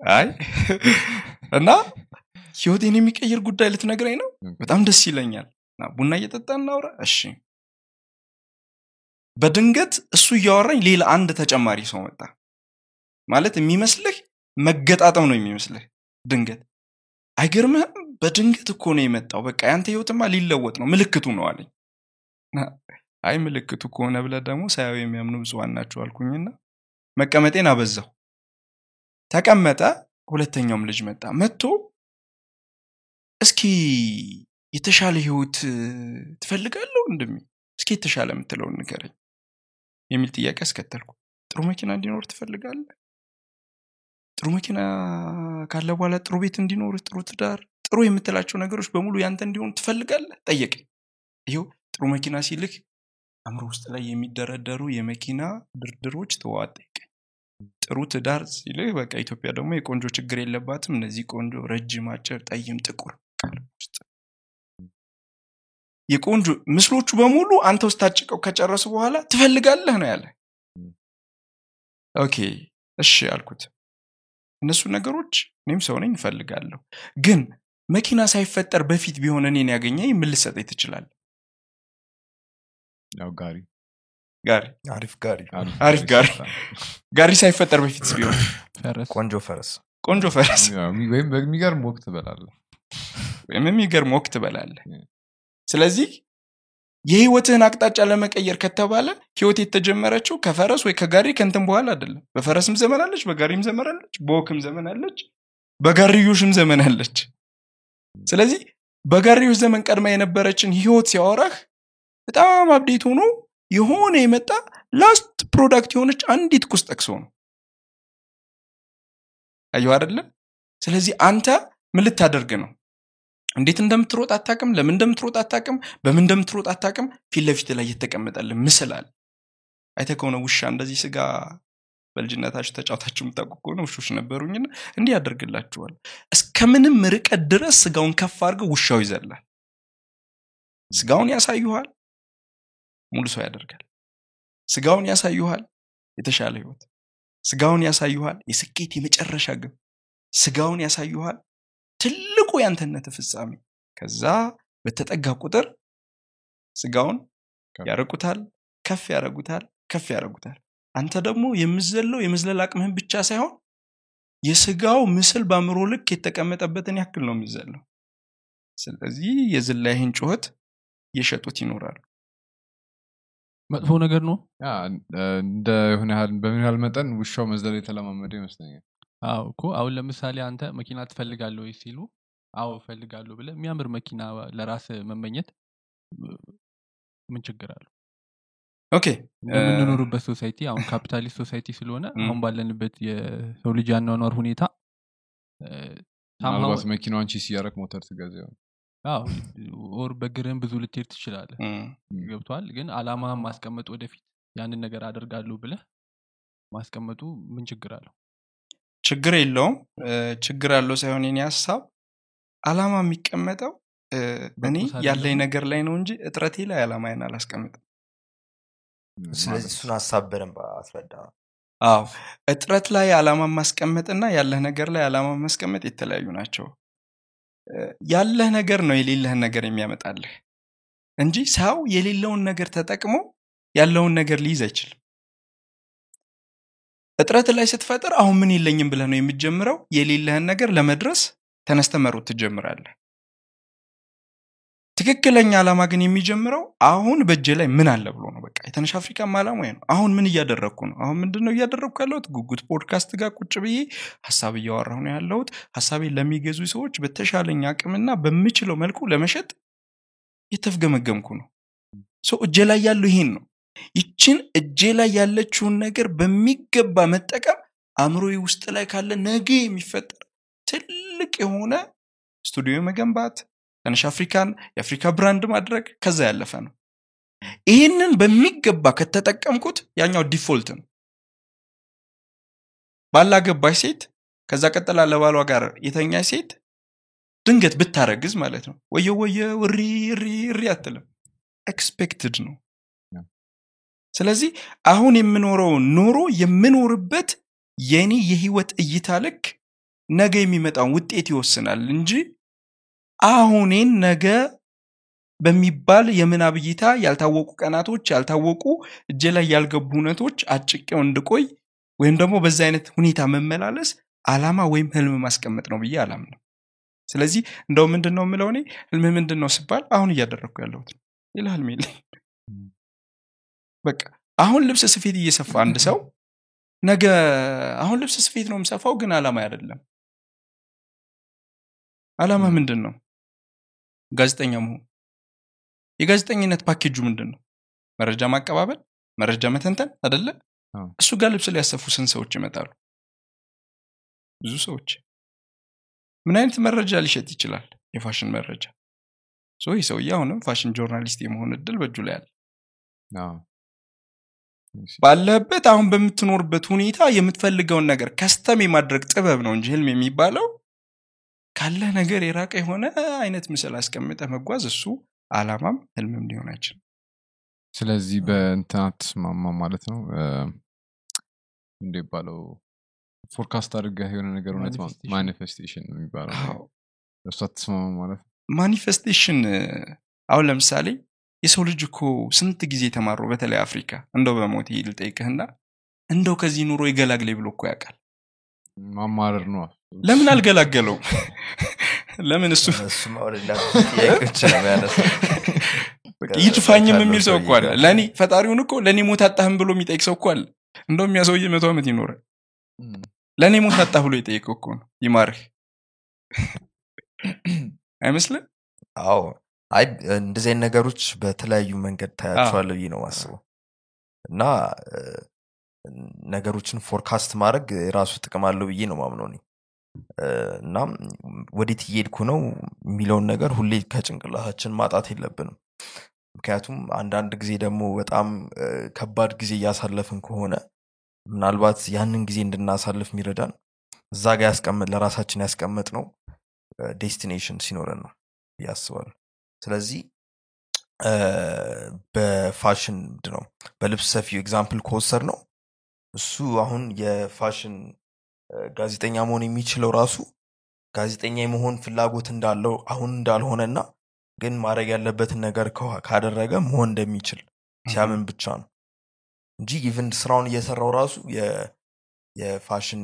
አይ። እና ህይወቴን የሚቀይር ጉዳይ ልትነግረኝ ነው? በጣም ደስ ይለኛል። ቡና እየጠጣ እናውራ። እሺ። በድንገት እሱ እያወራኝ ሌላ አንድ ተጨማሪ ሰው መጣ። ማለት የሚመስልህ መገጣጠም ነው የሚመስልህ ድንገት። አይገርምህም? በድንገት እኮ ነው የመጣው። በቃ ያንተ ህይወትማ ሊለወጥ ነው። ምልክቱ ነው አለኝ። አይ ምልክቱ ከሆነ ብለ ደግሞ ሳያው የሚያምኑ ብጽዋን ናቸው አልኩኝና መቀመጤን አበዛው ተቀመጠ። ሁለተኛውም ልጅ መጣ። መጥቶ እስኪ የተሻለ ህይወት ትፈልጋለሁ እንደሚ? እስኪ የተሻለ የምትለውን ንገረኝ የሚል ጥያቄ አስከተልኩ። ጥሩ መኪና እንዲኖር ትፈልጋለ ጥሩ መኪና ካለ በኋላ ጥሩ ቤት እንዲኖር ጥሩ ትዳር ጥሩ የምትላቸው ነገሮች በሙሉ ያንተ እንዲሆኑ ትፈልጋለ ጠየቀኝ። ይው ጥሩ መኪና ሲልክ አእምሮ ውስጥ ላይ የሚደረደሩ የመኪና ድርድሮች ተዋጠቀኝ ጥሩ ትዳር ሲልህ በቃ ኢትዮጵያ ደግሞ የቆንጆ ችግር የለባትም። እነዚህ ቆንጆ ረጅም አጭር ጠይም ጥቁር ውስጥ። የቆንጆ ምስሎቹ በሙሉ አንተ ውስጥ ታጭቀው ከጨረሱ በኋላ ትፈልጋለህ ነው ያለ okay እሺ አልኩት እነሱ ነገሮች እኔም ሰው ነኝ እፈልጋለሁ። ግን መኪና ሳይፈጠር በፊት ቢሆን እኔን ያገኘ ምን ልሰጠኝ ትችላል ያው ጋሪ። ጋሪ። አሪፍ ጋሪ አሪፍ ጋሪ። ጋሪ ሳይፈጠር በፊት ቢሆን? ቆንጆ ፈረስ። ቆንጆ ፈረስ። ወይም በሚገርም ወቅት ትበላለህ የሚገርም ወቅት ትበላለህ። ስለዚህ የህይወትህን አቅጣጫ ለመቀየር ከተባለ ህይወት የተጀመረችው ከፈረስ ወይ ከጋሪ ከንትን በኋላ አይደለም። በፈረስም ዘመን አለች በጋሪም ዘመን አለች በ walk ም ዘመን አለች በጋርዮሽም ዘመን አለች። ስለዚህ በጋርዮሽ ዘመን ቀድማ የነበረችን ህይወት ሲያወራህ በጣም update ሆኖ የሆነ የመጣ ላስት ፕሮዳክት የሆነች አንዲት ቁስ ጠቅሶ ነው። አየሁ አደለ ስለዚህ አንተ ምን ልታደርግ ነው እንዴት እንደምትሮጥ አታቅም ለምን እንደምትሮጥ አታቅም በምን እንደምትሮጥ አታቅም ፊት ለፊት ላይ እየተቀመጠልን ምስል አለ። ከሆነ ውሻ እንደዚህ ስጋ በልጅነታችሁ ተጫውታችሁ የምታውቁ ከሆነ ውሾች ነበሩኝና እንዲህ ያደርግላችኋል። እስከምንም ርቀት ድረስ ስጋውን ከፍ አድርገው ውሻው ይዘላል ስጋውን ያሳዩሃል ሙሉ ሰው ያደርጋል። ስጋውን ያሳዩሃል የተሻለ ህይወት። ስጋውን ያሳዩሃል የስኬት የመጨረሻ ግብ። ስጋውን ያሳዩሃል ትልቁ ያንተነት ፍጻሜ። ከዛ በተጠጋ ቁጥር ስጋውን ያረቁታል ከፍ ያረጉታል ከፍ ያረጉታል። አንተ ደግሞ የምዘለው የመዝለል አቅምህን ብቻ ሳይሆን የስጋው ምስል በአእምሮ ልክ የተቀመጠበትን ያክል ነው የሚዘለው ስለዚህ የዝላይህን ጩኸት እየሸጡት ይኖራሉ። መጥፎ ነገር ነው? እንደ የሆነ ያህል በምን ያህል መጠን ውሻው መዝለል የተለማመደ ይመስለኛል። አዎ እኮ አሁን ለምሳሌ አንተ መኪና ትፈልጋለሁ ወይ ሲሉ አዎ እፈልጋለሁ ብለ የሚያምር መኪና ለራስ መመኘት ምን ችግር አለው? okay እንደምንኖርበት society አሁን capitalist society ስለሆነ አሁን ባለንበት የሰው ልጅ ያኗኗር ሁኔታ ምናልባት መኪናዋን chase እያረክ ሞተር ትገዛ or በእግርህም ብዙ ልትሄድ ትችላለህ። ገብቷል? ግን አላማ ማስቀመጥ ወደፊት ያንን ነገር አደርጋለሁ ብለህ ማስቀመጡ ምን ችግር አለው? ችግር የለውም። ችግር አለው ሳይሆን የኔ ሀሳብ አላማ የሚቀመጠው እ፣ እኔ? ያለኝ ነገር ላይ ነው እንጂ እጥረቴ ላይ አላማዬን አላስቀምጥም። ስለዚህ እሱን ሀሳብ በደንብ አስረዳ። አዎ። እጥረት ላይ አላማ ማስቀመጥና ያለህ ነገር ላይ አላማ ማስቀመጥ የተለያዩ ናቸው። ያለህ ነገር ነው የሌለህን ነገር የሚያመጣልህ እንጂ ሰው የሌለውን ነገር ተጠቅሞ ያለውን ነገር ሊይዝ አይችልም። እጥረት ላይ ስትፈጥር አሁን ምን የለኝም ብለህ ነው የምትጀምረው? የሌለህን ነገር ለመድረስ ተነስተ መሮጥ ትጀምራለህ? ትክክለኛ ዓላማ ግን የሚጀምረው አሁን በእጄ ላይ ምን አለ ብሎ ነው። በቃ የተነሽ አፍሪካም ዓላማ ነው። አሁን ምን እያደረግኩ ነው? አሁን ምንድን ነው እያደረግኩ ያለሁት? ጉጉት ፖድካስት ጋር ቁጭ ብዬ ሀሳብ እያወራሁ ነው ያለሁት። ሀሳቤን ለሚገዙ ሰዎች በተሻለኝ አቅምና በምችለው መልኩ ለመሸጥ የተፍገመገምኩ ነው። ሰው እጄ ላይ ያለው ይሄን ነው። ይችን እጄ ላይ ያለችውን ነገር በሚገባ መጠቀም አእምሮዬ ውስጥ ላይ ካለ ነገ የሚፈጠር ትልቅ የሆነ ስቱዲዮ መገንባት ተነሽ አፍሪካን የአፍሪካ brand ማድረግ ከዛ ያለፈ ነው። ይህንን በሚገባ ከተጠቀምኩት ያኛው default ነው። ባላገባች ሴት ከዛ ቀጥላ ለባሏ ጋር የተኛ ሴት ድንገት ብታረግዝ ማለት ነው። ወየ ወየ እሪ እሪ እሪ አትልም። expected ነው. ስለዚህ አሁን የምኖረው ኑሮ የምኖርበት የኔ የህይወት እይታ ልክ ነገ የሚመጣውን ውጤት ይወስናል እንጂ አሁኔን ነገ በሚባል የምናብ እይታ ያልታወቁ ቀናቶች ያልታወቁ እጄ ላይ ያልገቡ እውነቶች አጭቄው እንድቆይ ወይም ደግሞ በዛ አይነት ሁኔታ መመላለስ አላማ ወይም ህልም ማስቀመጥ ነው ብዬ አላምንም። ስለዚህ እንደው ምንድን ነው የምለው እኔ? ህልም ምንድን ነው ስባል አሁን እያደረግኩ ያለሁት ነው። ሌላ ህልም የለኝ በቃ አሁን ልብስ ስፌት እየሰፋ አንድ ሰው ነገ አሁን ልብስ ስፌት ነው የምሰፋው ግን አላማ አይደለም አላማ ምንድን ነው ጋዜጠኛ መሆን። የጋዜጠኝነት ፓኬጁ ምንድን ነው መረጃ ማቀባበል መረጃ መተንተን አደለ እሱ ጋር ልብስ ሊያሰፉ ስንት ሰዎች ይመጣሉ? ብዙ ሰዎች። ምን አይነት መረጃ ሊሸጥ ይችላል? የፋሽን መረጃ። ይህ ሰውዬ አሁንም fashion journalist የመሆን እድል በእጁ ላይ አለ። አዎ። ባለህበት አሁን በምትኖርበት ሁኔታ የምትፈልገውን ነገር custom የማድረግ ጥበብ ነው እንጂ ህልም የሚባለው ካለህ ነገር የራቀ የሆነ አይነት ምስል አስቀምጠ መጓዝ እሱ አላማም ህልምም ሊሆን አይችልም። ስለዚህ በእንትን አትስማማ ማለት ነው። እንደ ይባለው forecast አድርገህ የሆነ ነገር እውነት. manifestation የሚባለው እሱ አትስማማ ማለት ነው። ማኒፌስቴሽን አሁን ለምሳሌ የሰው ልጅ እኮ ስንት ጊዜ ተማሮ በተለይ አፍሪካ እንደው በሞት ልጠይቅህና እንደው ከዚህ ኑሮ ይገላግለኝ ብሎ እኮ ያውቃል ማማረር ነው። ለምን አልገላገለውም ለምን እሱ ካለው የሚል ሰው እኮ አለ። ለእኔ ፈጣሪውን እኮ ለእኔ ሞት አጣህም ብሎ የሚጠይቅ ሰው እኮ አለ። እንደውም ያ ሰውዬ መቶ ዓመት ይኖራል። ለእኔ ሞት አጣህ ብሎ የጠየቀው እኮ ነው። ይማርህ። አይመስልም አዎ። አይ እንደዚህ ነገሮች በተለያዩ መንገድ ታያቸዋለህ ብዬ ነው ማስበው እና እ፣ ነገሮችን forecast ማድረግ የራሱ ጥቅም አለው ብዬ ነው ማምነው እኔ። እና ወዴት እየሄድኩ ነው የሚለውን ነገር ሁሌ ከጭንቅላታችን ማጣት የለብንም። ምክንያቱም አንዳንድ ጊዜ ደግሞ በጣም ከባድ ጊዜ እያሳለፍን ከሆነ ምናልባት ያንን ጊዜ እንድናሳልፍ የሚረዳን እዛ ጋር ያስቀመጥ ለራሳችን ያስቀመጥ ነው destination ሲኖረን ነው አስባለሁ። ስለዚህ በፋሽን ነው በልብስ ሰፊው example ከወሰድ ነው እሱ አሁን የፋሽን ጋዜጠኛ መሆን የሚችለው ራሱ ጋዜጠኛ የመሆን ፍላጎት እንዳለው አሁን እንዳልሆነና ግን ማድረግ ያለበትን ነገር ካደረገ መሆን እንደሚችል ሲያምን ብቻ ነው። እንጂ even ስራውን እየሰራው ራሱ የፋሽን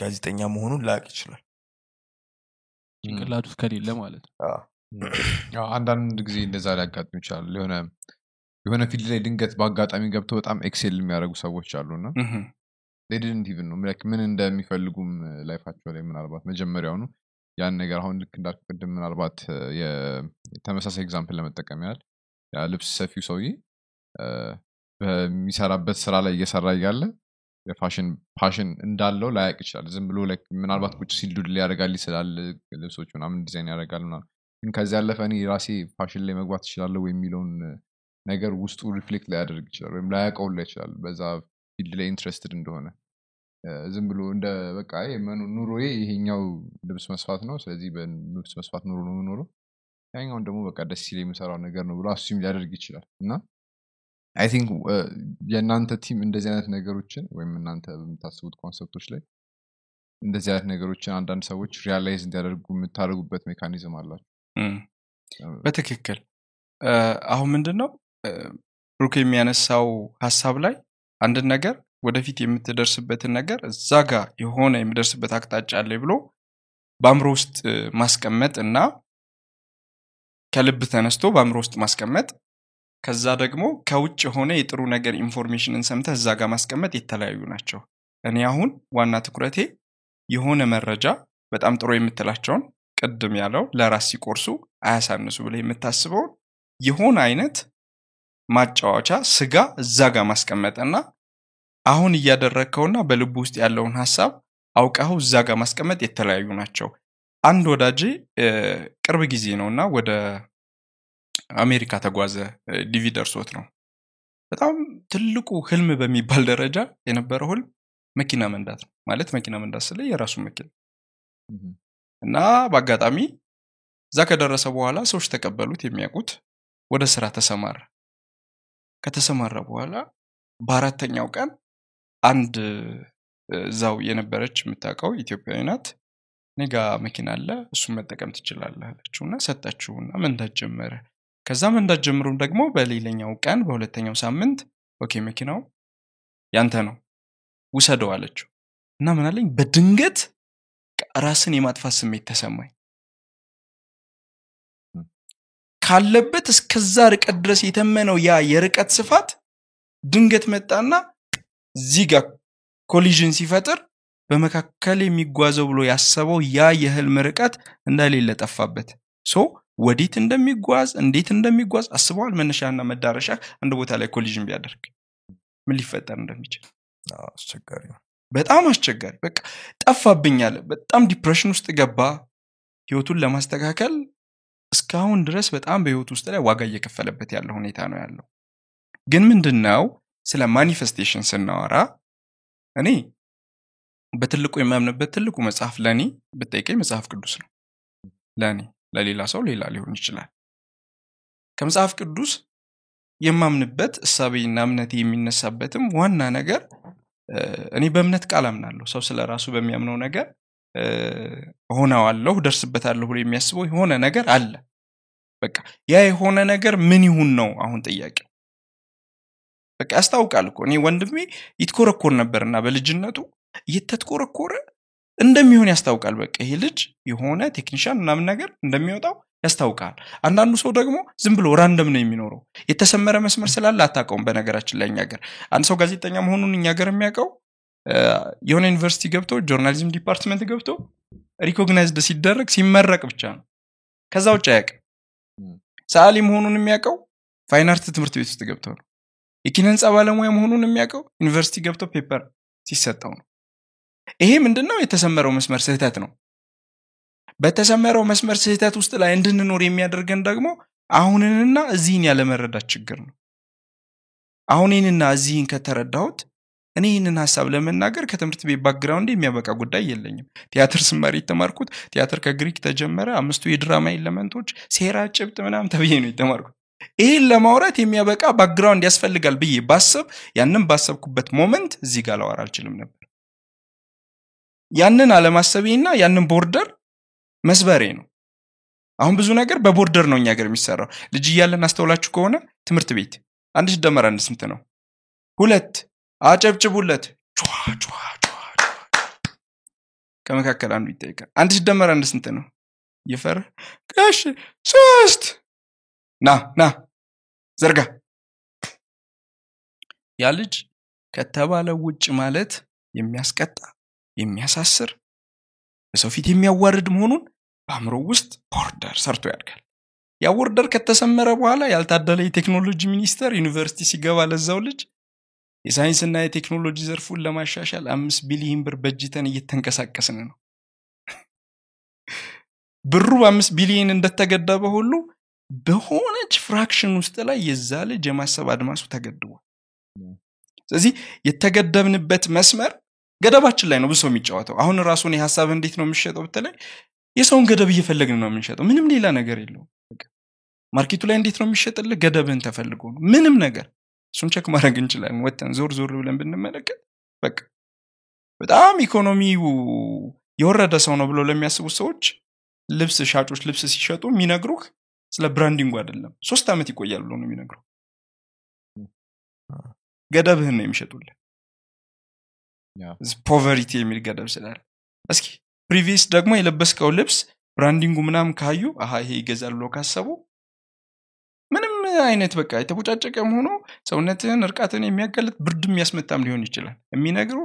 ጋዜጠኛ መሆኑን ላያቅ ይችላል። ጭንቅላት ውስጥ ከሌለ ማለት ነው። አንዳንድ ጊዜ እንደዛ ሊያጋጥም ይችላል። የሆነ የሆነ field ላይ ድንገት በአጋጣሚ ገብተው በጣም excel የሚያደርጉ ሰዎች አሉና they didn't even know ምን እንደሚፈልጉም ላይፋቸው ላይ ምናልባት መጀመሪያውኑ ያን ነገር አሁን ልክ እንዳልኩ ቅድም ምናልባት ተመሳሳይ example ለመጠቀም ያህል ያ ልብስ ሰፊው ሰውዬ በሚሰራበት ስራ ላይ እየሰራ እያለ የፋሽን passion እንዳለው ላያቅ ይችላል። ዝም ብሎ ምናልባት ቁጭ ሲል doodle ያደርጋል ይስላል ልብሶች ምናምን ዲዛይን ያደርጋል ምናምን። ግን ከዚህ ያለፈ እኔ ራሴ ፋሽን ላይ መግባት እችላለሁ የሚለውን ነገር ውስጡ reflect ላያደርግ ይችላል ወይም ላያቀው ይችላል በዛ field ላይ interested እንደሆነ። ዝም ብሎ እንደ በቃ ኑሮዬ ይሄኛው ልብስ መስፋት ነው ስለዚህ በልብስ መስፋት ኑሮ ነው የምኖረው። ያኛውን ደግሞ በቃ ደስ ሲል የምሰራው ነገር ነው ብሎ assume ሊያደርግ ይችላል። እና I think የእናንተ team እንደዚህ አይነት ነገሮችን ወይም እናንተ በምታስቡት ኮንሰፕቶች ላይ እንደዚህ አይነት ነገሮችን አንዳንድ ሰዎች realize እንዲያደርጉ የምታደርጉበት mechanism አላቸው። በትክክል። አሁን ምንድን ነው ብሩክ የሚያነሳው ሀሳብ ላይ አንድን ነገር ወደፊት የምትደርስበትን ነገር እዛ ጋር የሆነ የምደርስበት አቅጣጫ አለ ብሎ በአእምሮ ውስጥ ማስቀመጥ እና ከልብ ተነስቶ በአእምሮ ውስጥ ማስቀመጥ ከዛ ደግሞ ከውጭ የሆነ የጥሩ ነገር ኢንፎርሜሽንን ሰምተህ እዛ ጋር ማስቀመጥ የተለያዩ ናቸው። እኔ አሁን ዋና ትኩረቴ የሆነ መረጃ በጣም ጥሩ የምትላቸውን ቅድም ያለው ለራስ ሲቆርሱ አያሳንሱ ብለህ የምታስበውን የሆነ አይነት ማጫወቻ ስጋ እዛ ጋር ማስቀመጥና አሁን እያደረግከውና በልቡ ውስጥ ያለውን ሀሳብ አውቀኸው እዛ ጋር ማስቀመጥ የተለያዩ ናቸው። አንድ ወዳጄ እ፣ ቅርብ ጊዜ ነው እና ወደ አሜሪካ ተጓዘ። ዲቪ ደርሶት ነው። በጣም ትልቁ ህልም በሚባል ደረጃ የነበረው ህልም መኪና መንዳት ነው። ማለት መኪና መንዳት ስለ የራሱ መኪና። እና በአጋጣሚ እዛ ከደረሰ በኋላ ሰዎች ተቀበሉት የሚያውቁት። ወደ ስራ ተሰማራ ከተሰማራ በኋላ በአራተኛው ቀን አንድ እዛው የነበረች የምታውቀው ኢትዮጵያዊ ናት። እኔ መኪና አለ እሱን መጠቀም ትችላለህ አለችው እና ሰጠችውና መንዳት ጀመረ። ከዛ መንዳት ጀምሮም ደግሞ በሌላኛው ቀን በሁለተኛው ሳምንት okay መኪናው ያንተ ነው ውሰደው አለችው። እና ምን አለኝ በድንገት ራስን የማጥፋት ስሜት ተሰማኝ ካለበት እስከዛ ርቀት ድረስ የተመነው ያ የርቀት ስፋት ድንገት መጣና እዚህ ጋር collision ሲፈጥር በመካከል የሚጓዘው ብሎ ያሰበው ያ የህልም ርቀት እንደሌለ ጠፋበት። so ወዴት እንደሚጓዝ እንዴት እንደሚጓዝ አስበዋል መነሻና መዳረሻ አንድ ቦታ ላይ collision ቢያደርግ ምን ሊፈጠር እንደሚችል። አስቸጋሪ በጣም አስቸጋሪ በቃ ጠፋብኝ አለ። በጣም depression ውስጥ ገባ። ህይወቱን ለማስተካከል እስካሁን ድረስ በጣም በህይወቱ ውስጥ ላይ ዋጋ እየከፈለበት ያለ ሁኔታ ነው ያለው። ግን ምንድን ነው ስለ manifestation ስናወራ እኔ በትልቁ የማምንበት ትልቁ መጽሐፍ ለእኔ ብጠይቀኝ መጽሐፍ ቅዱስ ነው። ለእኔ ለሌላ ሰው ሌላ ሊሆን ይችላል። ከመጽሐፍ ቅዱስ የማምንበት እሳቤና እምነቴ የሚነሳበትም ዋና ነገር እኔ በእምነት ቃል አምናለሁ። ሰው ስለ ራሱ በሚያምነው ነገር እ፣ እሆነዋለሁ ደርስበታለሁ ብሎ የሚያስበው የሆነ ነገር አለ። በቃ ያ የሆነ ነገር ምን ይሁን ነው አሁን ጥያቄው? በቃ ያስታውቃል እኮ እኔ ወንድሜ ይትኮረኮር ነበርና በልጅነቱ እየተትኮረኮረ እንደሚሆን ያስታውቃል። በቃ ይሄ ልጅ የሆነ ቴክኒሽያን ምናምን ነገር እንደሚወጣው ያስታውቃል። አንዳንዱ ሰው ደግሞ ዝም ብሎ random ነው የሚኖረው። የተሰመረ መስመር ስላለ አታውቀውም በነገራችን ላይ እኛ አንድ ሰው ጋዜጠኛ መሆኑን እኛ ሀገር የሚያውቀው የሆነ ዩኒቨርሲቲ ገብቶ journalism department ገብቶ recognized ሲደረግ ሲመረቅ ብቻ ነው። ከዛ ውጭ አያውቅም። ም። ሰዓሊ መሆኑን የሚያውቀው fine art ትምህርት ቤት ውስጥ ገብተው ነው። የኪነ ህንፃ ባለሙያ መሆኑን የሚያውቀው ዩኒቨርሲቲ ገብቶ paper ሲሰጠው ነው። ይሄ ምንድን ነው የተሰመረው መስመር ስህተት ነው። በተሰመረው መስመር ስህተት ውስጥ ላይ እንድንኖር የሚያደርገን ደግሞ አሁንንና እዚህን ያለመረዳት ችግር ነው። አሁኔንና እዚህን ከተረዳሁት እኔ ይህንን ሀሳብ ለመናገር ከትምህርት ቤት background የሚያበቃ ጉዳይ የለኝም። ቲያትር ስማር የተማርኩት ቲያትር ከግሪክ ተጀመረ አምስቱ የድራማ element ኦች ሴራ ጭብጥ ምናምን ተብዬ ነው የተማርኩት። ይህን ለማውራት የሚያበቃ background ያስፈልጋል ብዬ ባስብ ያንን ባሰብኩበት moment እዚህ ጋር ላወራ አልችልም ነበር። ያንን አለማሰቤና ያንን border መስበሬ ነው። አሁን ብዙ ነገር በ border ነው እኛ ሀገር የሚሰራው። ልጅ እያለን አስተውላችሁ ከሆነ ትምህርት ቤት አንድ ሲደመር አንድ ስንት ነው? ሁለት አጨብጭቡለት። ከመካከል አንዱ ይጠይቃል። አንድ ሲደመር አንድ ስንት ነው? እየፈረ ጋሽ ሶስት። ና ና ዘርጋ። ያ ልጅ ከተባለው ውጭ ማለት የሚያስቀጣ የሚያሳስር በሰው ፊት የሚያዋርድ መሆኑን በአእምሮ ውስጥ border ሰርቶ ያድጋል። ያ border ከተሰመረ በኋላ ያልታደለ የቴክኖሎጂ ሚኒስተር ዩኒቨርሲቲ ሲገባ ለዛው ልጅ የሳይንስና የቴክኖሎጂ ዘርፉን ለማሻሻል አምስት ቢሊዮን ብር በጅተን እየተንቀሳቀስን ነው። ብሩ በአምስት ቢሊዮን እንደተገደበ ሁሉ በሆነች fraction ውስጥ ላይ የዛ ልጅ የማሰብ አድማሱ ተገድቧል። ስለዚህ የተገደብንበት መስመር ገደባችን ላይ ነው ሰው የሚጫወተው። አሁን ራሱን የሀሳብ እንዴት ነው የሚሸጠው ብትለኝ የሰውን ገደብ እየፈለግን ነው የምንሸጠው። ምንም ሌላ ነገር የለውም። market ኡ ላይ እንዴት ነው የሚሸጥልህ? ገደብህን ተፈልጎ ነው። ምንም ነገር እሱን check ማድረግ እንችላለን። ወተን ዞር ዞር ብለን ብንመለከት በቃ በጣም ኢኮኖሚው የወረደ ሰው ነው ብለው ለሚያስቡ ሰዎች ልብስ ሻጮች ልብስ ሲሸጡ የሚነግሩህ ስለ branding ኡ አይደለም። ሶስት ዓመት ይቆያል ብሎ ነው የሚነግሩ ገደብህን ነው የሚሸጡልህ። poverty የሚል ገደብ ስላለ። እስኪ previous ደግሞ የለበስከው ልብስ branding ኡ ምናምን ካዩ አሀ ይሄ ይገዛል ብሎ ካሰቡ አይነት በቃ የተቦጫጨቀም ሆኖ ሰውነትህን እርቃትን የሚያጋልጥ ብርድ የሚያስመታም ሊሆን ይችላል። የሚነግሩ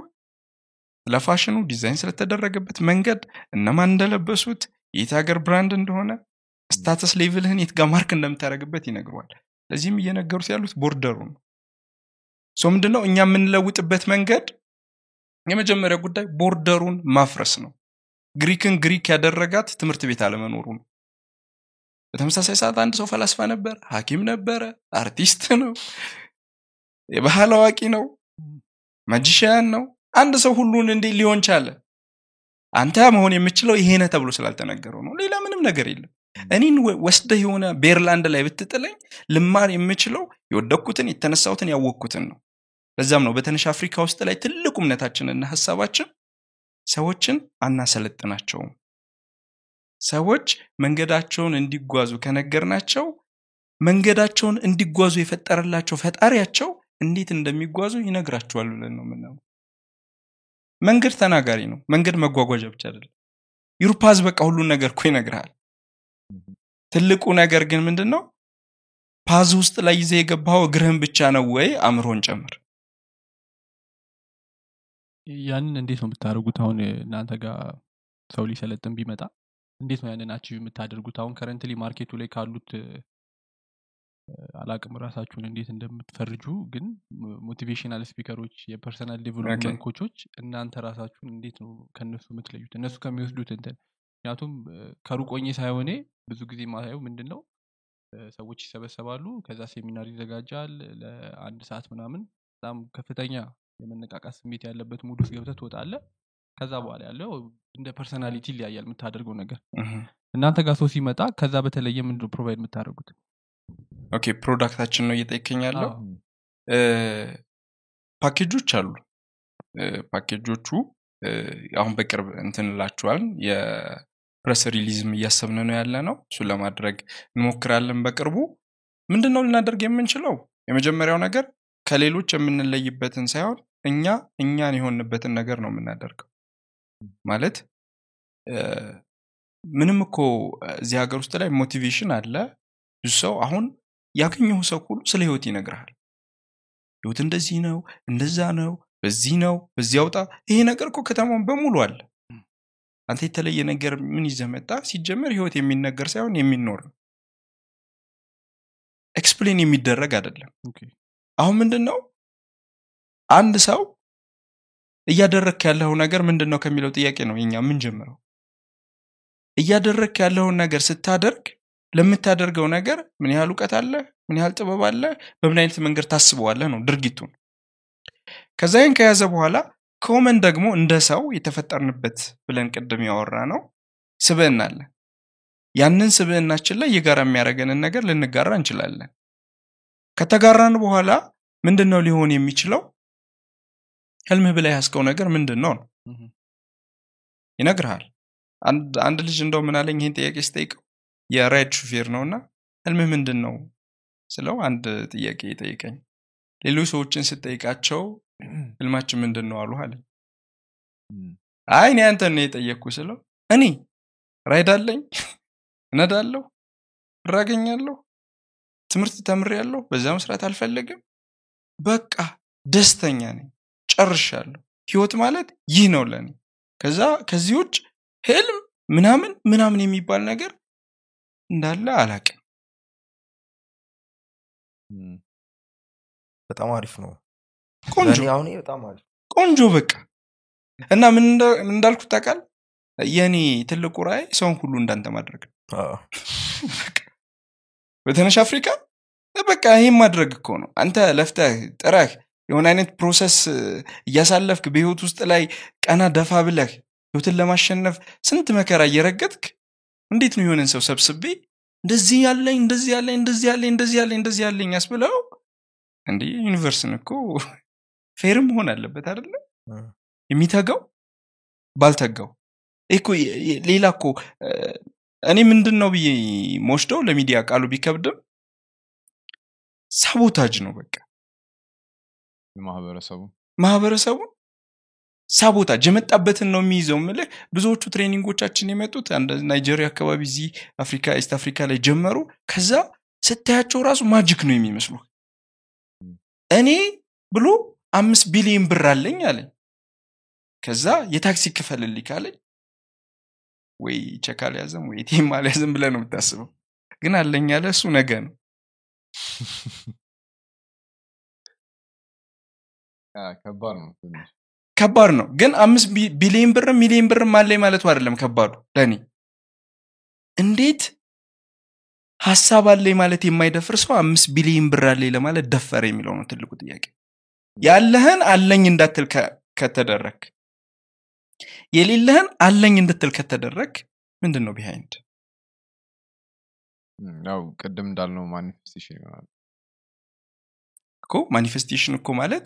ስለ ፋሽኑ ዲዛይን ስለተደረገበት መንገድ እነማን እንደለበሱት የት ሀገር brand እንደሆነ status level ህን የት ጋር mark እንደምታደረግበት ይነግረዋል ለዚህም እየነገሩት ያሉት border ኡ ነው። so ምንድነው እኛ የምንለውጥበት መንገድ? የመጀመሪያ ጉዳይ border ኡን ማፍረስ ነው። ግሪክን ግሪክ ያደረጋት ትምህርት ቤት አለመኖሩ ነው በተመሳሳይ ሰዓት አንድ ሰው ፈላስፋ ነበር ሀኪም ነበረ አርቲስት ነው የባህል አዋቂ ነው ማጂሽያን ነው። አንድ ሰው ሁሉን እንዴ ሊሆን ቻለ? አንተ መሆን የምችለው ይሄ ነህ ተብሎ ስላልተነገረው ነው። ሌላ ምንም ነገር የለም። እኔን ወስደህ የሆነ ቤርላንድ ላይ ብትጥለኝ ልማር የምችለው የወደኩትን የተነሳሁትን ያወቅኩትን ነው። ለዛም ነው በትንሽ አፍሪካ ውስጥ ላይ ትልቁ እምነታችንና ሀሳባችን ሰዎችን አናሰለጥናቸውም ሰዎች መንገዳቸውን እንዲጓዙ ከነገርናቸው መንገዳቸውን እንዲጓዙ የፈጠረላቸው ፈጣሪያቸው እንዴት እንደሚጓዙ ይነግራቸዋል ብለን ነው ምናምን መንገድ ተናጋሪ ነው። መንገድ መጓጓዣ ብቻ አይደለም። your path በቃ ሁሉን ነገር እኮ ይነግርሃል። ትልቁ ነገር ግን ምንድን ነው path ውስጥ ላይ ይዘህ የገባው እግርህን ብቻ ነው ወይ አእምሮን ጨምር? ያንን እንዴት ነው የምታደርጉት? አሁን እናንተ ጋር ሰው ሊሰለጥን ቢመጣ እንዴት ነው ያንን achieve የምታደርጉት? አሁን currently market ኡ ላይ ካሉት አላቅም ራሳችሁን እንዴት እንደምትፈርጁ ግን motivational speaker ኦች የ personal development coach ኦች እናንተ ራሳችሁን እንዴት ነው ከእነሱ የምትለዩት? እነሱ ከሚወስዱት እንትን ምክንያቱም እ፣ ከሩቅ ሆኜ ሳይ ሆኜ ብዙ ጊዜ ማየው ምንድን ነው ሰዎች ይሰበሰባሉ ከዛ ሴሚናር ይዘጋጃል ለአንድ ሰዓት ምናምን በጣም ከፍተኛ የመነቃቃት ስሜት ያለበት mood ውስጥ ገብተህ ትወጣለህ ከዛ በኋላ ያለው እንደ personality ይለያያል የምታደርገው ነገር። እናንተ ጋር ሰው ሲመጣ ከዛ በተለየ ምንድነው provide የምታደርጉት? okay product ኣችን ነው እየጠየቀኝ ያለው? ፓኬጆች አሉ። ፓኬጆቹ አሁን በቅርብ እንትንላችኋል የ press release ም እያሰብን ነው ያለ ነው እሱን ለማድረግ እንሞክራለን በቅርቡ። ምንድን ነው ልናደርግ የምንችለው? የመጀመሪያው ነገር ከሌሎች የምንለይበትን ሳይሆን እኛ እኛን የሆንበትን ነገር ነው የምናደርገው ማለት ምንም እኮ እዚህ ሀገር ውስጥ ላይ ሞቲቬሽን አለ። ብዙ ሰው አሁን ያገኘው ሰው ሁሉ ስለ ህይወት ይነግርሃል። ህይወት እንደዚህ ነው እንደዛ ነው በዚህ ነው በዚህ አውጣ። ይሄ ነገር እኮ ከተማውን በሙሉ አለ። አንተ የተለየ ነገር ምን ይዘህ መጣ? ሲጀመር ህይወት የሚነገር ሳይሆን የሚኖር ነው። explain የሚደረግ አይደለም። አሁን ምንድን ነው አንድ ሰው እያደረግክ ያለው ነገር ምንድን ነው ከሚለው ጥያቄ ነው የኛ የምንጀምረው። እያደረግክ ያለውን ነገር ስታደርግ ለምታደርገው ነገር ምን ያህል እውቀት አለ ምን ያህል ጥበብ አለ በምን አይነት መንገድ ታስበዋለህ? ነው ድርጊቱን። ከዛ ይህን ከያዘ በኋላ common ደግሞ እንደ ሰው የተፈጠርንበት ብለን ቅድም ያወራ ነው ስብዕና አለ። ያንን ስብዕናችን ላይ የጋራ የሚያደርገንን ነገር ልንጋራ እንችላለን። ከተጋራን በኋላ ምንድን ነው ሊሆን የሚችለው ህልምህ ብለህ ያሰብከው ነገር ምንድን ነው? ነው ይነግርሃል። አንድ ልጅ እንደው ምን አለኝ ይህን ጥያቄ ስጠይቀው የራይድ ሹፌር ነውና ህልምህ ምንድን ነው ስለው አንድ ጥያቄ ይጠይቀኝ ሌሎች ሰዎችን ስጠይቃቸው ህልማችን ምንድን ነው አሉ አለኝ አይ እኔ አንተን ነው የጠየቅኩ ስለው እኔ ራይድ አለኝ እነዳለሁ ብር አገኛለሁ ትምህርት ተምሬያለሁ በዛ መስራት አልፈለግም በቃ ደስተኛ ነኝ ጨርሻለሁ። ህይወት ማለት ይህ ነው ለኔ። ከዛ ከዚህ ውጭ ህልም ምናምን ምናምን የሚባል ነገር እንዳለ አላቅም በጣም አሪፍ ነው። ቆንጆ በቃ። እና ምን እንዳ- ምን እንዳልኩት ታውቃል የእኔ ትልቁ ራእይ ሰውን ሁሉ እንዳንተ ማድረግ ነው። በትንሽ አፍሪካ? በቃ ይህም ማድረግ እኮ ነው። አንተ ለፍተህ ጥረህ የሆነ አይነት process እያሳለፍክ በህይወት ውስጥ ላይ ቀና ደፋ ብለህ ህይወትን ለማሸነፍ ስንት መከራ እየረገጥክ እንዴት ነው የሆነን ሰው ሰብስቤ እንደዚህ ያለኝ እንደዚህ ያለኝ እንደዚህ ያለኝ እንደዚህ ያለኝ እንደዚህ ያለኝ ያስብለው? እንዲህ ዩኒቨርስን እኮ ፌርም መሆን አለበት አይደለ? የሚተጋው? ባልተጋው? ይህ እኮ ሌላ እኮ እኔ ምንድን ነው ብዬ መወስደው ለሚዲያ ቃሉ ቢከብድም ሳቦታጅ ነው በቃ ማህበረሰቡ? ማህበረሰቡን ሳቦታጅ የመጣበትን ነው የሚይዘው ምልህ ብዙዎቹ ትሬኒንጎቻችን የመጡት አንድ ናይጄሪያ አካባቢ እዚህ አፍሪካ ኢስት አፍሪካ ላይ ጀመሩ። ከዛ ስታያቸው ራሱ ማጅክ ነው የሚመስሉ እኔ ብሎ አምስት ቢሊዮን ብር አለኝ አለኝ። ከዛ የታክሲ ክፈልልኝ ካለኝ ወይ ቸክ አልያዘም ወይ ቴም አልያዘም ብለህ ነው የምታስበው። ግን አለኝ ያለ እሱ ነገ ነው ከባድ ነው ትንሽ። ከባድ ነው። ግን አምስት ቢሊዮን ብርም ሚሊዮን ብርም አለኝ ማለቱ አይደለም ከባዱ ለእኔ እንዴት ሀሳብ አለኝ ማለት የማይደፍር ሰው አምስት ቢሊዮን ብር አለኝ ለማለት ደፈረ የሚለው ነው ትልቁ ጥያቄ። ያለህን አለኝ እንዳትል ከ- ከተደረግ የሌለህን አለኝ እንድትል ከተደረግ ምንድን ነው behind ያው ቅድም እንዳልነው manifestation ይሆናል። እኮ manifestation እኮ ማለት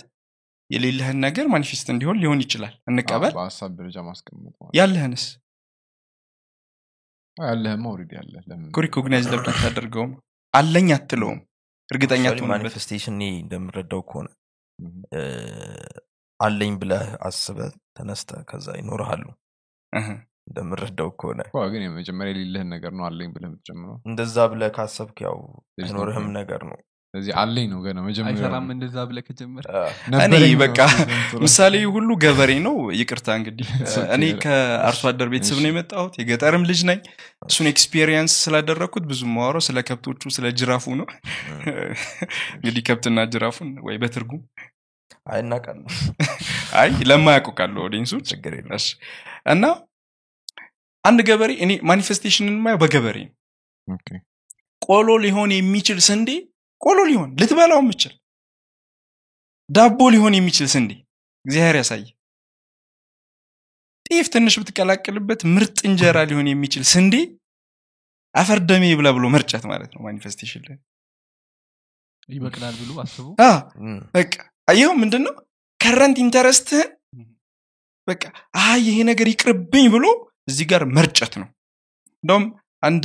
የሌለህን ነገር manifest እንዲሆን ሊሆን ይችላል። እንቀበል። በሀሳብ ደረጃ ማስቀመጥ ያለህንስ? አዎ፣ ያለህማ already እኮ recognize ለምን አታደርገውም? አለኝ አትለውም። እርግጠኛ manifestation እኔ እንደምረዳው ከሆነ አለኝ ብለህ አስበ ተነስተህ ከዛ ይኖርሃል። እንደምረዳው ከሆነ ግን የመጀመሪያ የሌለህን ነገር ነው አለኝ ብለህ የምትጨምረው እንደዛ ብለህ ካሰብክ ያው አይኖርህም. ነገር ነው ስለዚህ አለኝ ነው ገና መጀመሪያ አይሰራም እንደዛ ብለህ ከጀመር አ፣ ነበረኝ ነው በቃ ምሳሌ ሁሉ ገበሬ ነው። ይቅርታ እንግዲህ. እኔ ከአርሶ አደር ቤተሰብ ነው የመጣሁት። የገጠርም ልጅ ነኝ። እሱን experience ስላደረግኩት ብዙ ማወራው ስለ ከብቶቹ ስለ ጅራፉ ነው። እንግዲህ ከብትና ጅራፉን ወይ በትርጉም? አይ እናውቃለን። አይ ለማያውቁ audience ኡ ችግር እና አንድ ገበሬ እኔ manifestation ን ማየው በገበሬ ቆሎ ሊሆን የሚችል ስንዴ ቆሎ ሊሆን ልትበላው የምትችል ዳቦ ሊሆን የሚችል ስንዴ እግዚአብሔር ያሳይ ጤፍ ትንሽ ብትቀላቅልበት ምርጥ እንጀራ ሊሆን የሚችል ስንዴ አፈር ድሜ ብላ ብሎ መርጨት ማለት ነው manifestation ላይ። ይበቅላል ብሎ አስቡ። በቃ አየው ምንድን ነው current interest ህን በቃ አይ ይሄ ነገር ይቅርብኝ ብሎ እዚህ ጋር መርጨት ነው። እንደውም አንድ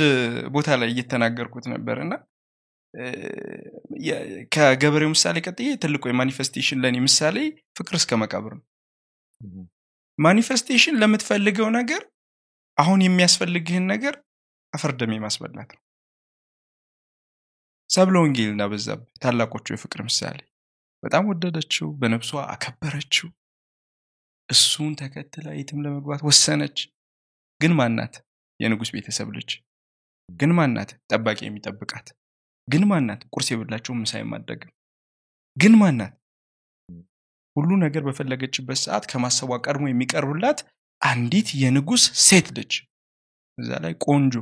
ቦታ ላይ እየተናገርኩት ነበር እና ከገበሬው ምሳሌ ቀጥዬ ትልቁ የ manifestation ለእኔ ምሳሌ ፍቅር እስከ መቃብር ነው። manifestation ለምትፈልገው ነገር አሁን የሚያስፈልግህን ነገር አፈርደሜ ማስበላት ነው። ሰብለ ወንጌልና በዛብህ ታላቆቹ የፍቅር ምሳሌ። በጣም ወደደችው በነፍሷ አከበረችው። እሱን ተከትላ የትም ለመግባት ወሰነች። ግን ማናት የንጉሥ ቤተሰብ ልጅ። ግን ማናት ጠባቂ የሚጠብቃት ግን ማናት ቁርስ የበላቸው ምሳ የማደግም ግን ማናት ሁሉ ነገር በፈለገችበት ሰዓት ከማሰቧ ቀድሞ የሚቀርብላት አንዲት የንጉሥ ሴት ልጅ። እዛ ላይ ቆንጆ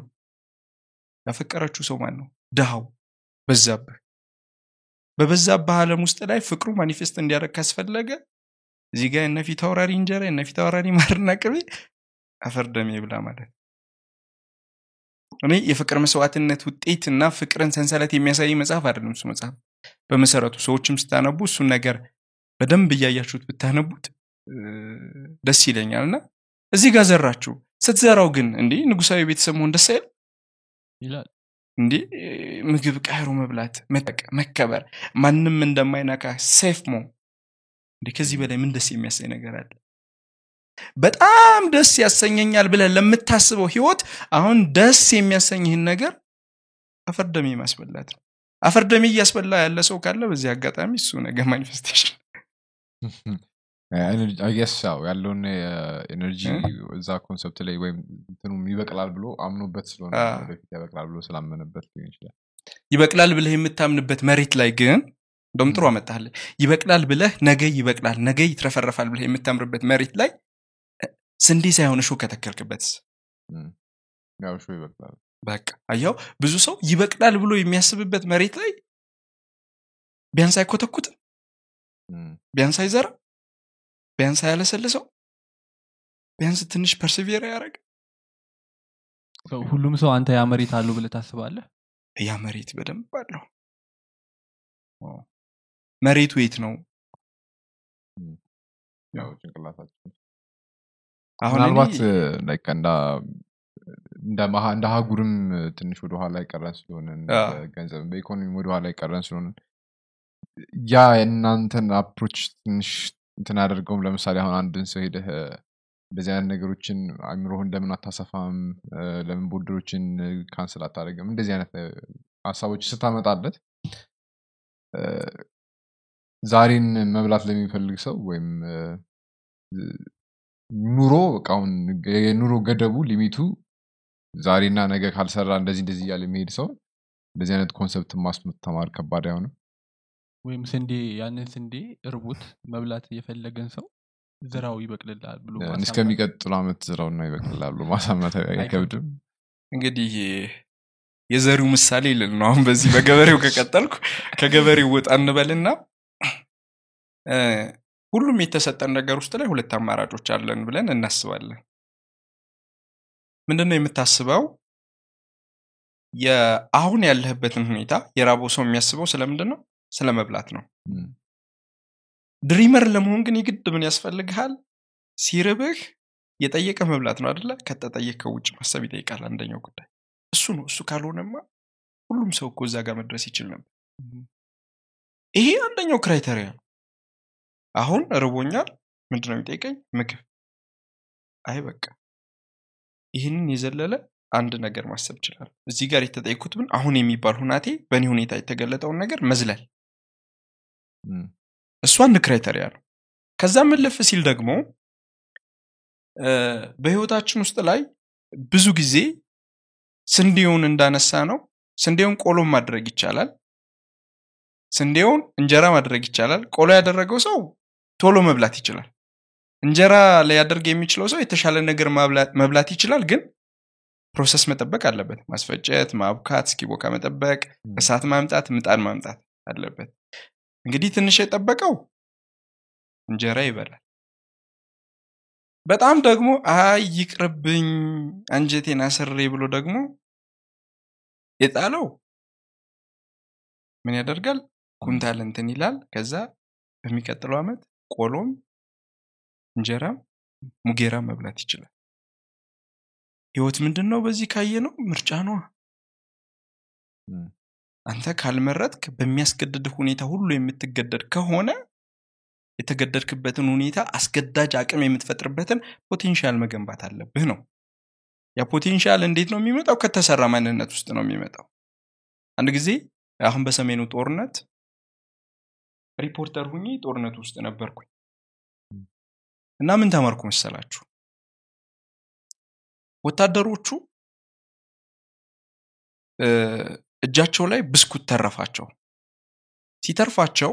ያፈቀረችው ሰው ማን ነው ድሃው በዛብህ። በበዛብህ ዓለም ውስጥ ላይ ፍቅሩ ማኒፌስት እንዲያደርግ ካስፈለገ እዚህ ጋር የነፊት አውራሪ እንጀራ የነፊት አውራሪ ማርና ቅቤ አፈርደሜ ብላ ማለት እኔ የፍቅር መስዋዕትነት ውጤት እና ፍቅርን ሰንሰለት የሚያሳይ መጽሐፍ አይደለም እሱ መጽሐፍ። በመሰረቱ ሰዎችም ስታነቡ እሱን ነገር በደንብ እያያችሁት ብታነቡት ደስ ይለኛል። እና እዚህ ጋር ዘራችሁ። ስትዘራው ግን እንዲህ ንጉሳዊ ቤተሰብ መሆን ደስ አይል ይላል። እንዲህ ምግብ ቀይሮ መብላት መከበር ማንም እንደማይነካ ሴፍ መሆን። ከዚህ በላይ ምን ደስ የሚያሳይ ነገር አለ በጣም ደስ ያሰኘኛል ብለህ ለምታስበው ህይወት አሁን ደስ የሚያሰኝህን ነገር አፈርደሜ ማስበላት ነው። አፈር ድሜ እያስበላ ያለ ሰው ካለ በዚህ አጋጣሚ እሱ ነገር manifestation I guess ያው ያለውን energy እዛ concept ላይ ወይም እንትኑም ይበቅላል ብሎ አምኖበት ስለሆነ ወደፊት ያበቅላል ብሎ ስላመነበት ሊሆን ይችላል። ይበቅላል ብለህ የምታምንበት መሬት ላይ ግን እንደውም ጥሩ አመጣለ ይበቅላል ብለህ ነገ ይበቅላል ነገ ይትረፈረፋል ብለህ የምታምንበት መሬት ላይ ስንዴ ሳይሆን እሾህ ከተከልክበት ይበቅላል። በቃ አያው ብዙ ሰው ይበቅላል ብሎ የሚያስብበት መሬት ላይ ቢያንስ አይኮተኩትም? ቢያንስ አይዘራ ቢያንስ አያለሰልሰው ቢያንስ ትንሽ ፐርሲቪር ያደረግ ሰው ሁሉም ሰው አንተ ያ መሬት አለው ብለህ ታስባለህ? ያ መሬት በደንብ አለው። መሬቱ የት ነው? ያው ጭንቅላታችን አሁን ምናልባት እንደ አህጉርም ትንሽ ወደኋላ የቀረን ስለሆነ አዎ። ገንዘብ በኢኮኖሚ ወደኋላ የቀረን ስለሆነ ያ የእናንተን approach ትንሽ እንትን አደርገውም ለምሳሌ አሁን አንድን ሰው ሄደህ እንደዚህ አይነት ነገሮችን አእምሮህን ለምን አታሰፋም ለምን border ኦችን cancel አታደርግም እንደዚህ አይነት ሀሳቦች ስታመጣለት ዛሬን መብላት ለሚፈልግ ሰው ወይም ኑሮ በቃ አሁን የኑሮ ገደቡ limit ኡ ዛሬና ነገ ካልሰራ እንደዚህ እንደዚህ እያለ የሚሄድ ሰው እንደዚህ አይነት concept ማስተማር ከባድ አይሆንም። ወይም ስንዴ ያንን ስንዴ እርቦት መብላት የፈለገን ሰው ዝራው ይበቅላል ብሎ ማሳመን። እስከሚቀጥለው አመት ዝራውና ይበቅላል ማሳመን አይከብድም። እንግዲህ የዘሪው ምሳሌ ልል ነው አሁን በዚህ በገበሬው ከቀጠልኩ ከገበሬው ወጣ እንበልና ሁሉም የተሰጠን ነገር ውስጥ ላይ ሁለት አማራጮች አለን ብለን እናስባለን። ምንድነው የምታስበው? የአሁን ያለህበትን ሁኔታ የራበው ሰው የሚያስበው ስለምንድን ነው። ስለ መብላት ነው ድሪመር ለመሆን ግን የግድ ምን ያስፈልግሃል? ሲርብህ የጠየቀ መብላት ነው አደለ ከተጠየቀው ውጭ ማሰብ ይጠይቃል አንደኛው ጉዳይ። እሱ ነው። እሱ ካልሆነማ ሁሉም ሰው እኮ እዛ ጋር መድረስ ይችል ነበር። ይሄ አንደኛው criteria ነው አሁን ርቦኛል ምንድነው የሚጠይቀኝ? ምግብ። አይ በቃ። ይህንን የዘለለ አንድ ነገር ማሰብ ይችላል እዚህ ጋር የተጠየኩት ምን? አሁን የሚባል ሁኔታ በእኔ ሁኔታ የተገለጠውን ነገር መዝለል። እሱ አንድ criteria ነው። ከዛ ማለፍ ሲል ደግሞ በህይወታችን ውስጥ ላይ ብዙ ጊዜ ስንዴውን እንዳነሳ ነው ስንዴውን ቆሎም ማድረግ ይቻላል። ስንዴውን እንጀራ ማድረግ ይቻላል። ቆሎ ያደረገው ሰው ቶሎ መብላት ይችላል። እንጀራ ሊያደርግ የሚችለው ሰው የተሻለ ነገር መብላት ይችላል ግን process መጠበቅ አለበት። ማስፈጨት ማብካት እስኪቦካ መጠበቅ እሳት ማምጣት ምጣድ ማምጣት አለበት። እንግዲህ ትንሽ የጠበቀው እንጀራ ይበላል። በጣም ደግሞ አይ ይቅርብኝ አንጀቴን አስሬ ብሎ ደግሞ የጣለው ምን ያደርጋል? ኩንታል እንትን ይላል። ከዛ በሚቀጥለው ዓመት ቆሎም እንጀራም ሙጌራ መብላት ይችላል። ህይወት ምንድን ነው በዚህ ካየ ነው። ምርጫ ነዋ አንተ ካልመረጥክ በሚያስገድድ ሁኔታ ሁሉ የምትገደድ ከሆነ የተገደድክበትን ሁኔታ አስገዳጅ አቅም የምትፈጥርበትን potential መገንባት አለብህ ነው። ያ potential እንዴት ነው የሚመጣው? ከተሰራ ማንነት ውስጥ ነው የሚመጣው። አንድ ጊዜ አሁን በሰሜኑ ጦርነት ሪፖርተር ሆኜ ጦርነቱ ውስጥ ነበርኩኝ። እና ምን ተማርኩ መሰላችሁ? ወታደሮቹ እጃቸው ላይ ብስኩት ተረፋቸው። ሲተርፋቸው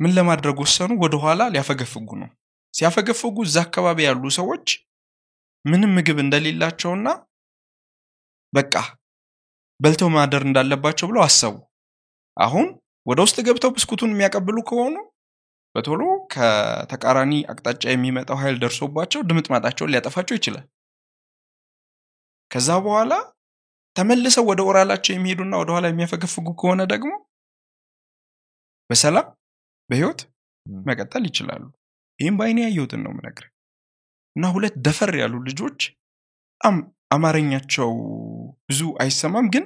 ምን ለማድረግ ወሰኑ? ወደኋላ ሊያፈገፍጉ ነው። ሲያፈገፍጉ እዛ አካባቢ ያሉ ሰዎች ምንም ምግብ እንደሌላቸውና በቃ በልተው ማደር እንዳለባቸው ብለው አሰቡ። አሁን ወደ ውስጥ ገብተው ብስኩቱን የሚያቀብሉ ከሆኑ በቶሎ ከተቃራኒ አቅጣጫ የሚመጣው ኃይል ደርሶባቸው ድምጥማጣቸውን ሊያጠፋቸው ይችላል። ከዛ በኋላ ተመልሰው ወደ ኦራላቸው የሚሄዱና ወደኋላ የሚያፈገፍጉ ከሆነ ደግሞ በሰላም በህይወት መቀጠል ይችላሉ። ይህም በአይኔ ያየሁትን ነው ምነግር እና ሁለት ደፈር ያሉ ልጆች በጣም አማርኛቸው ብዙ አይሰማም ግን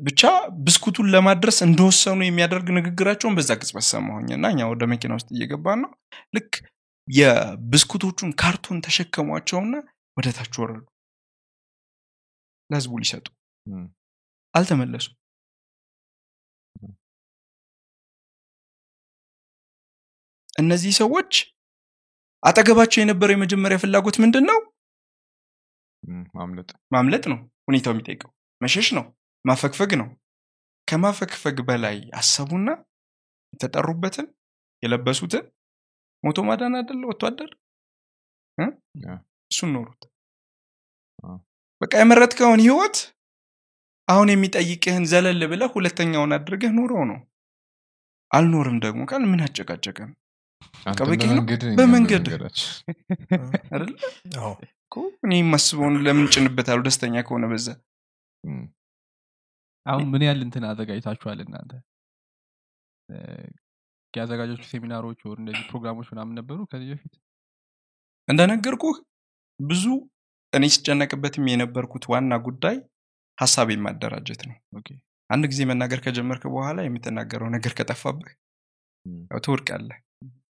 ብቻ ብስኩቱን ለማድረስ እንደወሰኑ የሚያደርግ ንግግራቸውን በዛ ቅጽበት ሰማሁኝ እና እኛ ወደ መኪና ውስጥ እየገባን ነው። ልክ የብስኩቶቹን ካርቶን ተሸከሟቸውና ወደ ታች ወረዱ። ለህዝቡ ሊሰጡ። ም። አልተመለሱም። እነዚህ ሰዎች አጠገባቸው የነበረው የመጀመሪያ ፍላጎት ምንድን ነው ማምለጥ ነው ሁኔታው የሚጠይቀው። መሸሽ ነው ማፈግፈግ ነው። ከማፈግፈግ በላይ አሰቡና የተጠሩበትን የለበሱትን ሞቶ ማዳን አደለ ወታደር? እሱን ኖሩት። በቃ የመረጥከውን ህይወት አሁን የሚጠይቅህን ዘለል ብለህ ሁለተኛውን አድርገህ ኖረው ነው። አልኖርም ደግሞ ቃል ምን አጨቃጨቀን? ነው? በመንገድ አይደለ? አዎ። እኮ እኔ የማስበውን ለምን ጭንበታሉ ደስተኛ ከሆነ በዛ አሁን ምን ያህል እንትን አዘጋጅታችኋል እናንተ? ያዘጋጃችሁ ሴሚናሮች ወር እንደዚህ ፕሮግራሞች ምናምን ነበሩ ከዚህ በፊት? እንደነገርኩህ ብዙ እኔ ስጨነቅበትም የነበርኩት ዋና ጉዳይ ሀሳብ የማደራጀት ነው። አንድ ጊዜ መናገር ከጀመርክ በኋላ የምትናገረው ነገር ከጠፋብህ ያው ትወድቃለህ።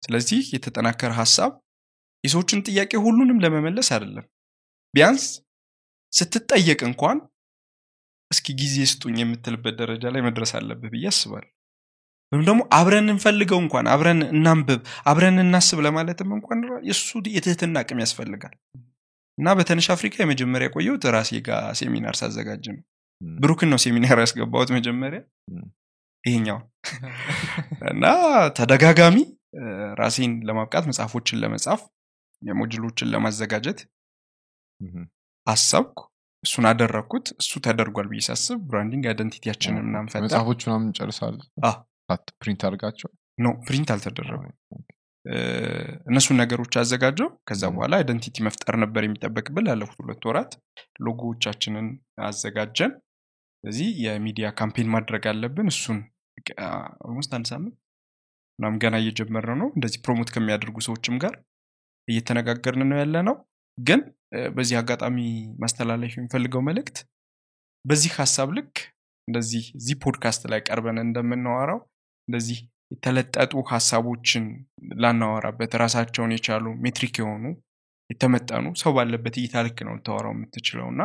ስለዚህ የተጠናከረ ሀሳብ የሰዎችን ጥያቄ ሁሉንም ለመመለስ አይደለም። ቢያንስ ስትጠየቅ እንኳን እስኪ ጊዜ ስጡኝ የምትልበት ደረጃ ላይ መድረስ አለብህ ብዬ አስባለሁ። ወይም ደግሞ አብረን እንፈልገው እንኳን አብረን እናንብብ አብረን እናስብ ለማለትም እንኳን የእሱ የትህትና አቅም ያስፈልጋል። እና በተነሽ አፍሪካ የመጀመሪያ ቆየሁት ራሴ ጋር ሴሚናር ሳዘጋጅ ነው። ብሩክን ነው ሴሚናር ያስገባሁት መጀመሪያ። ይሄኛው እና ተደጋጋሚ ራሴን ለማብቃት መጽሐፎችን ለመጻፍ የሞጁሎችን ለማዘጋጀት አሰብኩ እሱን አደረግኩት እሱ ተደርጓል ብዬ ሳስብ branding identity ያችንን ምናምን ፈታ መጽሐፎች ምናምን ጨርሳል print አድርጋቸው? No print አልተደረጉ እነሱን ነገሮች አዘጋጀው። ከዛ በኋላ identity መፍጠር ነበር የሚጠበቅብን። ላለፉት ሁለት ወራት ሎጎዎቻችንን አዘጋጀን። ስለዚህ የሚዲያ campaign ማድረግ አለብን። እሱን almost አንድ ሳምንት ምናምን ገና እየጀመርን ነው። እንደዚህ promote ከሚያደርጉ ሰዎችም ጋር እየተነጋገርን ነው ያለ ነው ግን በዚህ አጋጣሚ ማስተላለፍ የሚፈልገው መልእክት በዚህ ሀሳብ ልክ እንደዚህ እዚህ ፖድካስት ላይ ቀርበን እንደምናወራው እንደዚህ የተለጠጡ ሀሳቦችን ላናወራበት ራሳቸውን የቻሉ ሜትሪክ የሆኑ የተመጠኑ ሰው ባለበት እይታ ልክ ነው ልታወራው የምትችለው እና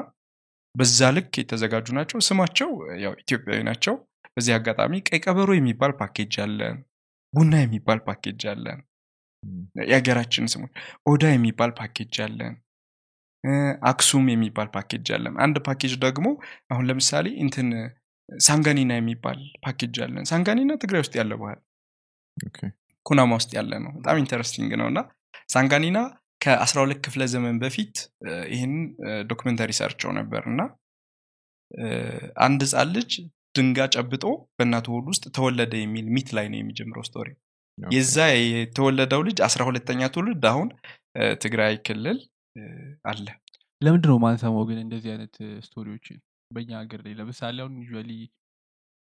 በዛ ልክ የተዘጋጁ ናቸው። ስማቸው ያው ኢትዮጵያዊ ናቸው። በዚህ አጋጣሚ ቀይ ቀበሮ የሚባል ፓኬጅ አለን ቡና የሚባል ፓኬጅ አለን የሀገራችን ስሞች ኦዳ የሚባል ፓኬጅ አለን አክሱም የሚባል ፓኬጅ አለን። አንድ ፓኬጅ ደግሞ አሁን ለምሳሌ እንትን ሳንጋኒና የሚባል ፓኬጅ አለን። ሳንጋኒና ትግራይ ውስጥ ያለ ባህል ኩናማ ውስጥ ያለ ነው። በጣም interesting ነው። እና ሳንጋኒና ከ12 ክፍለ ዘመን በፊት ይህን documentary ሰርቸው ነበር። እና አንድ ህፃን ልጅ ድንጋይ ጨብጦ በእናቱ ሆድ ውስጥ ተወለደ የሚል myth ላይ ነው የሚጀምረው story የዛ የተወለደው ልጅ አስራ ሁለተኛ ትውልድ አሁን ትግራይ ክልል አለ። ለምንድን ነው ማንሰማው ግን እንደዚህ አይነት story ዎችን በእኛ ሀገር ላይ? ለምሳሌ አሁን usually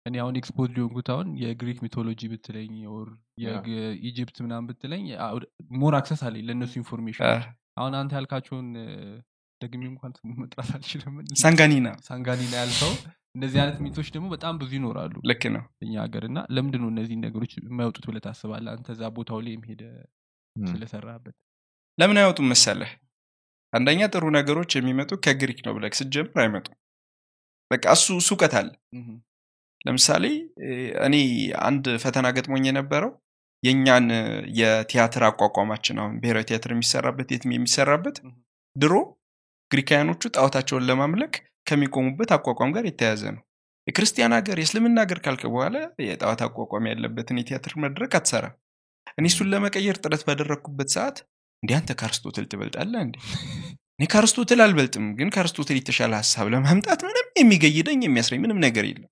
እኔ አሁን expose የሆንኩት አሁን የግሪክ mythology ብትለኝ or የ Egypt ምናምን ብትለኝ more access አለኝ ለእነሱ information። አሁን አንተ ያልካቸውን ደግሜ እንኳን ስሙ መጥራት አልችልም። ሳንጋኒና። ሳንጋኒና ያልከው እንደዚህ አይነት myth ኦች ደግሞ በጣም ብዙ ይኖራሉ ልክ ነው። እኛ ሀገር እና ለምንድን ነው እነዚህ ነገሮች የማይወጡት ብለህ ታስባለህ? አንተ እዛ ቦታው ላይ ሄደ ስለሰራበት ለምን አይወጡም መሰለህ? አንደኛ ጥሩ ነገሮች የሚመጡ ከግሪክ ነው ብለህ ስትጀምር አይመጡም። በቃ እሱ እውቀት አለ። ለምሳሌ እኔ አንድ ፈተና ገጥሞኝ የነበረው የእኛን የቲያትር አቋቋማችን አሁን ብሔራዊ ቲያትር የሚሰራበት የትም የሚሰራበት. ድሮ ግሪካውያኖቹ ጣዖታቸውን ለማምለክ ከሚቆሙበት አቋቋም ጋር የተያያዘ ነው። የክርስቲያን ሀገር የእስልምና ሀገር ካልክ በኋላ የጣዖት አቋቋም ያለበትን የቲያትር መድረክ አትሰራም። እኔ እሱን ለመቀየር ጥረት ባደረግኩበት ሰዓት እንዲህ አንተ ከአርስቶትል ትበልጣለህ እንዴ? እኔ ከአርስቶትል አልበልጥም ግን ከአርስቶትል የተሻለ ሀሳብ ለማምጣት ምንም የሚገይደኝ የሚያስረኝ ምንም ነገር የለም።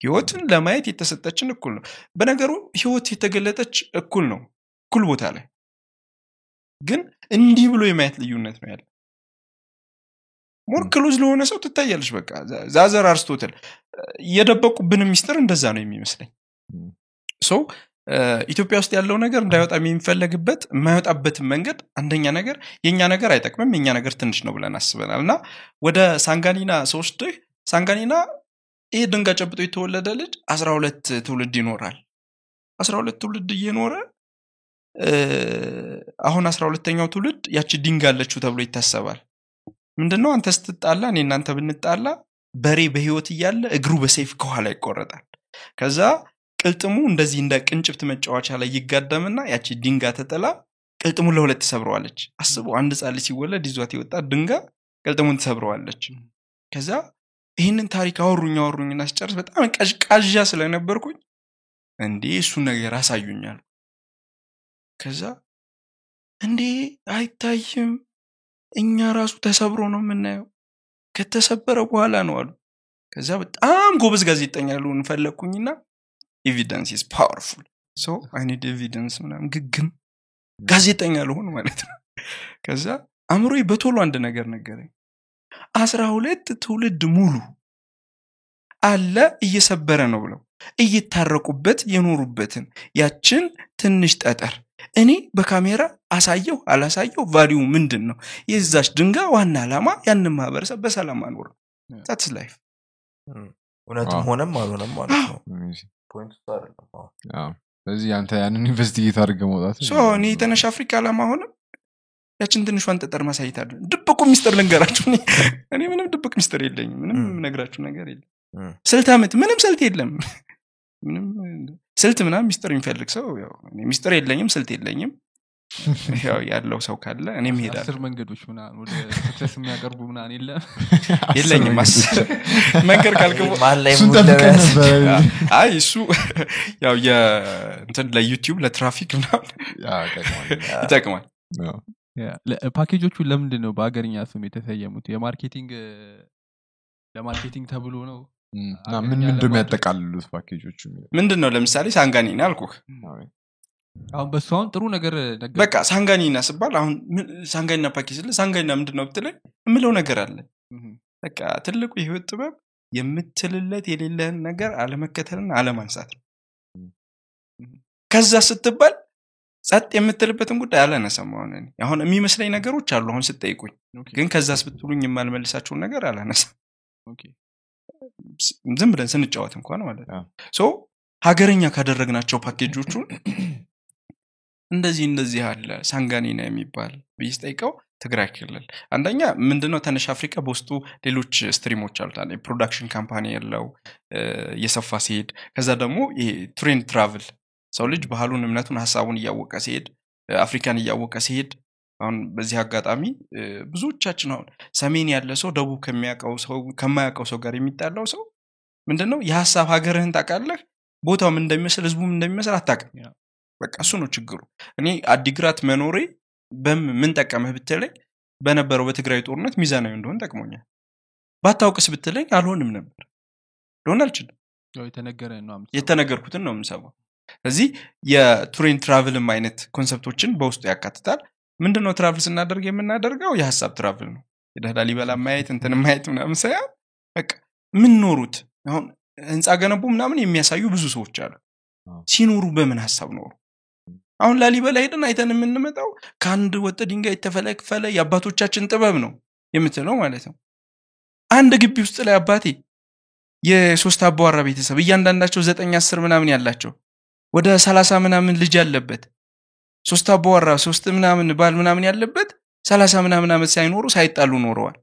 ህይወትን ለማየት የተሰጠችን እኩል ነው። በነገሩ ህይወት የተገለጠች እኩል ነው እኩል ቦታ ላይ። ግን እንዲህ ብሎ የማየት ልዩነት ነው ያለ more close ለሆነ ሰው ትታያለች። በቃ ዛዘር አርስቶትል እየደበቁብን ሚስጥር እንደዛ ነው የሚመስለኝ። so ኢትዮጵያ ውስጥ ያለው ነገር እንዳይወጣ የሚፈለግበት የማይወጣበትን መንገድ አንደኛ ነገር የእኛ ነገር አይጠቅምም የእኛ ነገር ትንሽ ነው ብለን አስበናል። እና ወደ ሳንጋኒና ስወስድህ ሳንጋኒና ይህ ድንጋይ ጨብጦ የተወለደ ልጅ አስራ ሁለት ትውልድ ይኖራል። አስራ ሁለት ትውልድ እየኖረ አሁን አስራ ሁለተኛው ትውልድ ያቺ ድንጋይ አለችው ተብሎ ይታሰባል ምንድነው? አንተ ስትጣላ እኔ እናንተ ብንጣላ በሬ በህይወት እያለ እግሩ በሰይፍ ከኋላ ይቆረጣል። ከዛ ቅልጥሙ እንደዚህ እንደ ቅንጭብት መጫወቻ ላይ ይጋደምና ያቺ ድንጋ ተጥላ ቅልጥሙን ለሁለት ትሰብረዋለች። አስቡ አንድ ጻል ሲወለድ ይዟት የወጣ ድንጋ ቅልጥሙን ትሰብረዋለች። ከዛ ይህንን ታሪክ አወሩኝ አወሩኝና ስጨርስ በጣም ቀዥቃዣ ስለነበርኩኝ እንዴ እሱን ነገር አሳዩኛል ከዛ እንዴ አይታይም እኛ ራሱ ተሰብሮ ነው የምናየው። ከተሰበረ በኋላ ነው አሉ። ከዛ በጣም ጎበዝ ጋዜጠኛ ልሆን ፈለግኩኝና evidence is powerful so I need evidence ምናምን ግግም ጋዜጠኛ ልሆን ማለት ነው። ከዛ አእምሮ በቶሎ አንድ ነገር ነገረኝ። አስራ ሁለት ትውልድ ሙሉ አለ እየሰበረ ነው ብለው እየታረቁበት የኖሩበትን ያችን ትንሽ ጠጠር እኔ በካሜራ አሳየው አላሳየው value ምንድን ነው የዛች ድንጋይ ዋና ዓላማ ያንን ማህበረሰብ በሰላም ማኖር that's life እውነትም ሆነም አልሆነም ማለት ነው። ስለዚህ አንተ ያንን investigate አድርገህ መውጣት እኔ የተነሽ አፍሪካ ዓላማ ሆነም ያችን ትንሿን ጠጠር ማሳየት አለ። ድብቁ ሚስጥር ልንገራችሁ። እኔ- ምንም ድብቅ ሚስጥር የለኝም። ምንም ነግራችሁ ነገር የለም። ስልት አመት ምንም ስልት የለም። ምንም ስልት ምናምን ሚስጥር የሚፈልግ ሰው ሚስጥር የለኝም ስልት የለኝም ያለው ሰው ካለ እኔም አስር ሄዳለሁ መንገዶች ምናምን ወደ success የሚያቀርቡ ምናምን የለም። የለኝም አስር መንገድ ካልክ በ- መሀል ላይ እሱን mood ጠብቀን ለመያዝ ነበረ አይ እሱ ያው የእንትን ለ YouTube ለ traffic ምናምን ይጠቅማል። ፓኬጆቹ ለምንድን ነው በሀገርኛ ስም የተሰየሙት? የ marketing ለ marketing ተብሎ ነው? ምን ምን ለማድረግ- እንደሚያጠቃልሉት ፓኬጆቹ ምንድን ነው ለምሳሌ ሳንጋኒና አልኩህ አሁን በሱ አሁን ጥሩ ነገር በቃ ሳንጋኒና ስባል አሁን ሳንጋኒና ፓኬጅ ስለ ሳንጋኒና ምንድን ነው ብትለኝ የምለው ነገር አለ። በቃ ትልቁ የህይወት ጥበብ የምትልለት የሌለህን ነገር አለመከተልና አለማንሳት ነው። ከዛ ስትባል ጸጥ የምትልበትን ጉዳይ አላነሳም አሁን እኔ። አሁን የሚመስለኝ ነገሮች አሉ አሁን ስጠይቁኝ ግን ከዛስ ብትሉኝ የማልመልሳቸውን ነገር አላነሳም። ዝም ብለን ስንጫወት እንኳን ማለት ነው። ሀገረኛ ካደረግናቸው ፓኬጆቹን እንደዚህ እንደዚህ አለ ሳንጋኒና የሚባል ብዬ ስጠይቀው ትግራይ ክልል። አንደኛ ምንድነው ተነሽ አፍሪካ በውስጡ ሌሎች stream ኦች አሉት። የ production company ያለው እየሰፋ ሲሄድ ከዛ ደግሞ ይሄ train travel ሰው ልጅ ባህሉን እምነቱን ሀሳቡን እያወቀ ሲሄድ አፍሪካን እያወቀ ሲሄድ አሁን በዚህ አጋጣሚ ብዙዎቻችን አሁን ሰሜን ያለ ሰው ደቡብ ከሚያውቀው ሰው ከማያውቀው ሰው ጋር የሚጣላው ሰው ምንድነው የሀሳብ ሀገርህን ታውቃለህ? ቦታው ምን እንደሚመስል ህዝቡ ምን እንደሚመስል አታውቅም በቃ እሱ ነው ችግሩ። እኔ አዲግራት መኖሬ ምን ጠቀመህ ብትለኝ በነበረው በትግራይ ጦርነት ሚዛናዊ እንደሆን ጠቅሞኛል። ባታውቅስ ብትለኝ አልሆንም ነበር። ልሆን አልችልም። የተነገርኩትን ነው የምሰማው። ስለዚህ የ train travel ም አይነት concept ኦችን በውስጡ ያካትታል። ምንድነው travel ስናደርግ የምናደርገው? የሀሳብ travel ነው። ሄደህ ላሊበላ ማየት እንትን ማየት ምናምን ሳይሆን በቃ ምን ኖሩት አሁን ህንፃ ገነቡ ምናምን የሚያሳዩ ብዙ ሰዎች አሉ። ሲኖሩ በምን ሀሳብ ኖሩ አሁን ላሊበላ ሄደን አይተን የምንመጣው ከአንድ ወጥ ድንጋይ የተፈለፈለ የአባቶቻችን ጥበብ ነው የምትለው ማለት ነው። አንድ ግቢ ውስጥ ላይ አባቴ የሶስት አባዋራ ቤተሰብ እያንዳንዳቸው ዘጠኝ አስር ምናምን ያላቸው ወደ ሰላሳ ምናምን ልጅ ያለበት ሶስት አባዋራ ሶስት ምናምን ባል ምናምን ያለበት ሰላሳ ምናምን ዓመት ሳይኖሩ ሳይጣሉ ኖረዋል።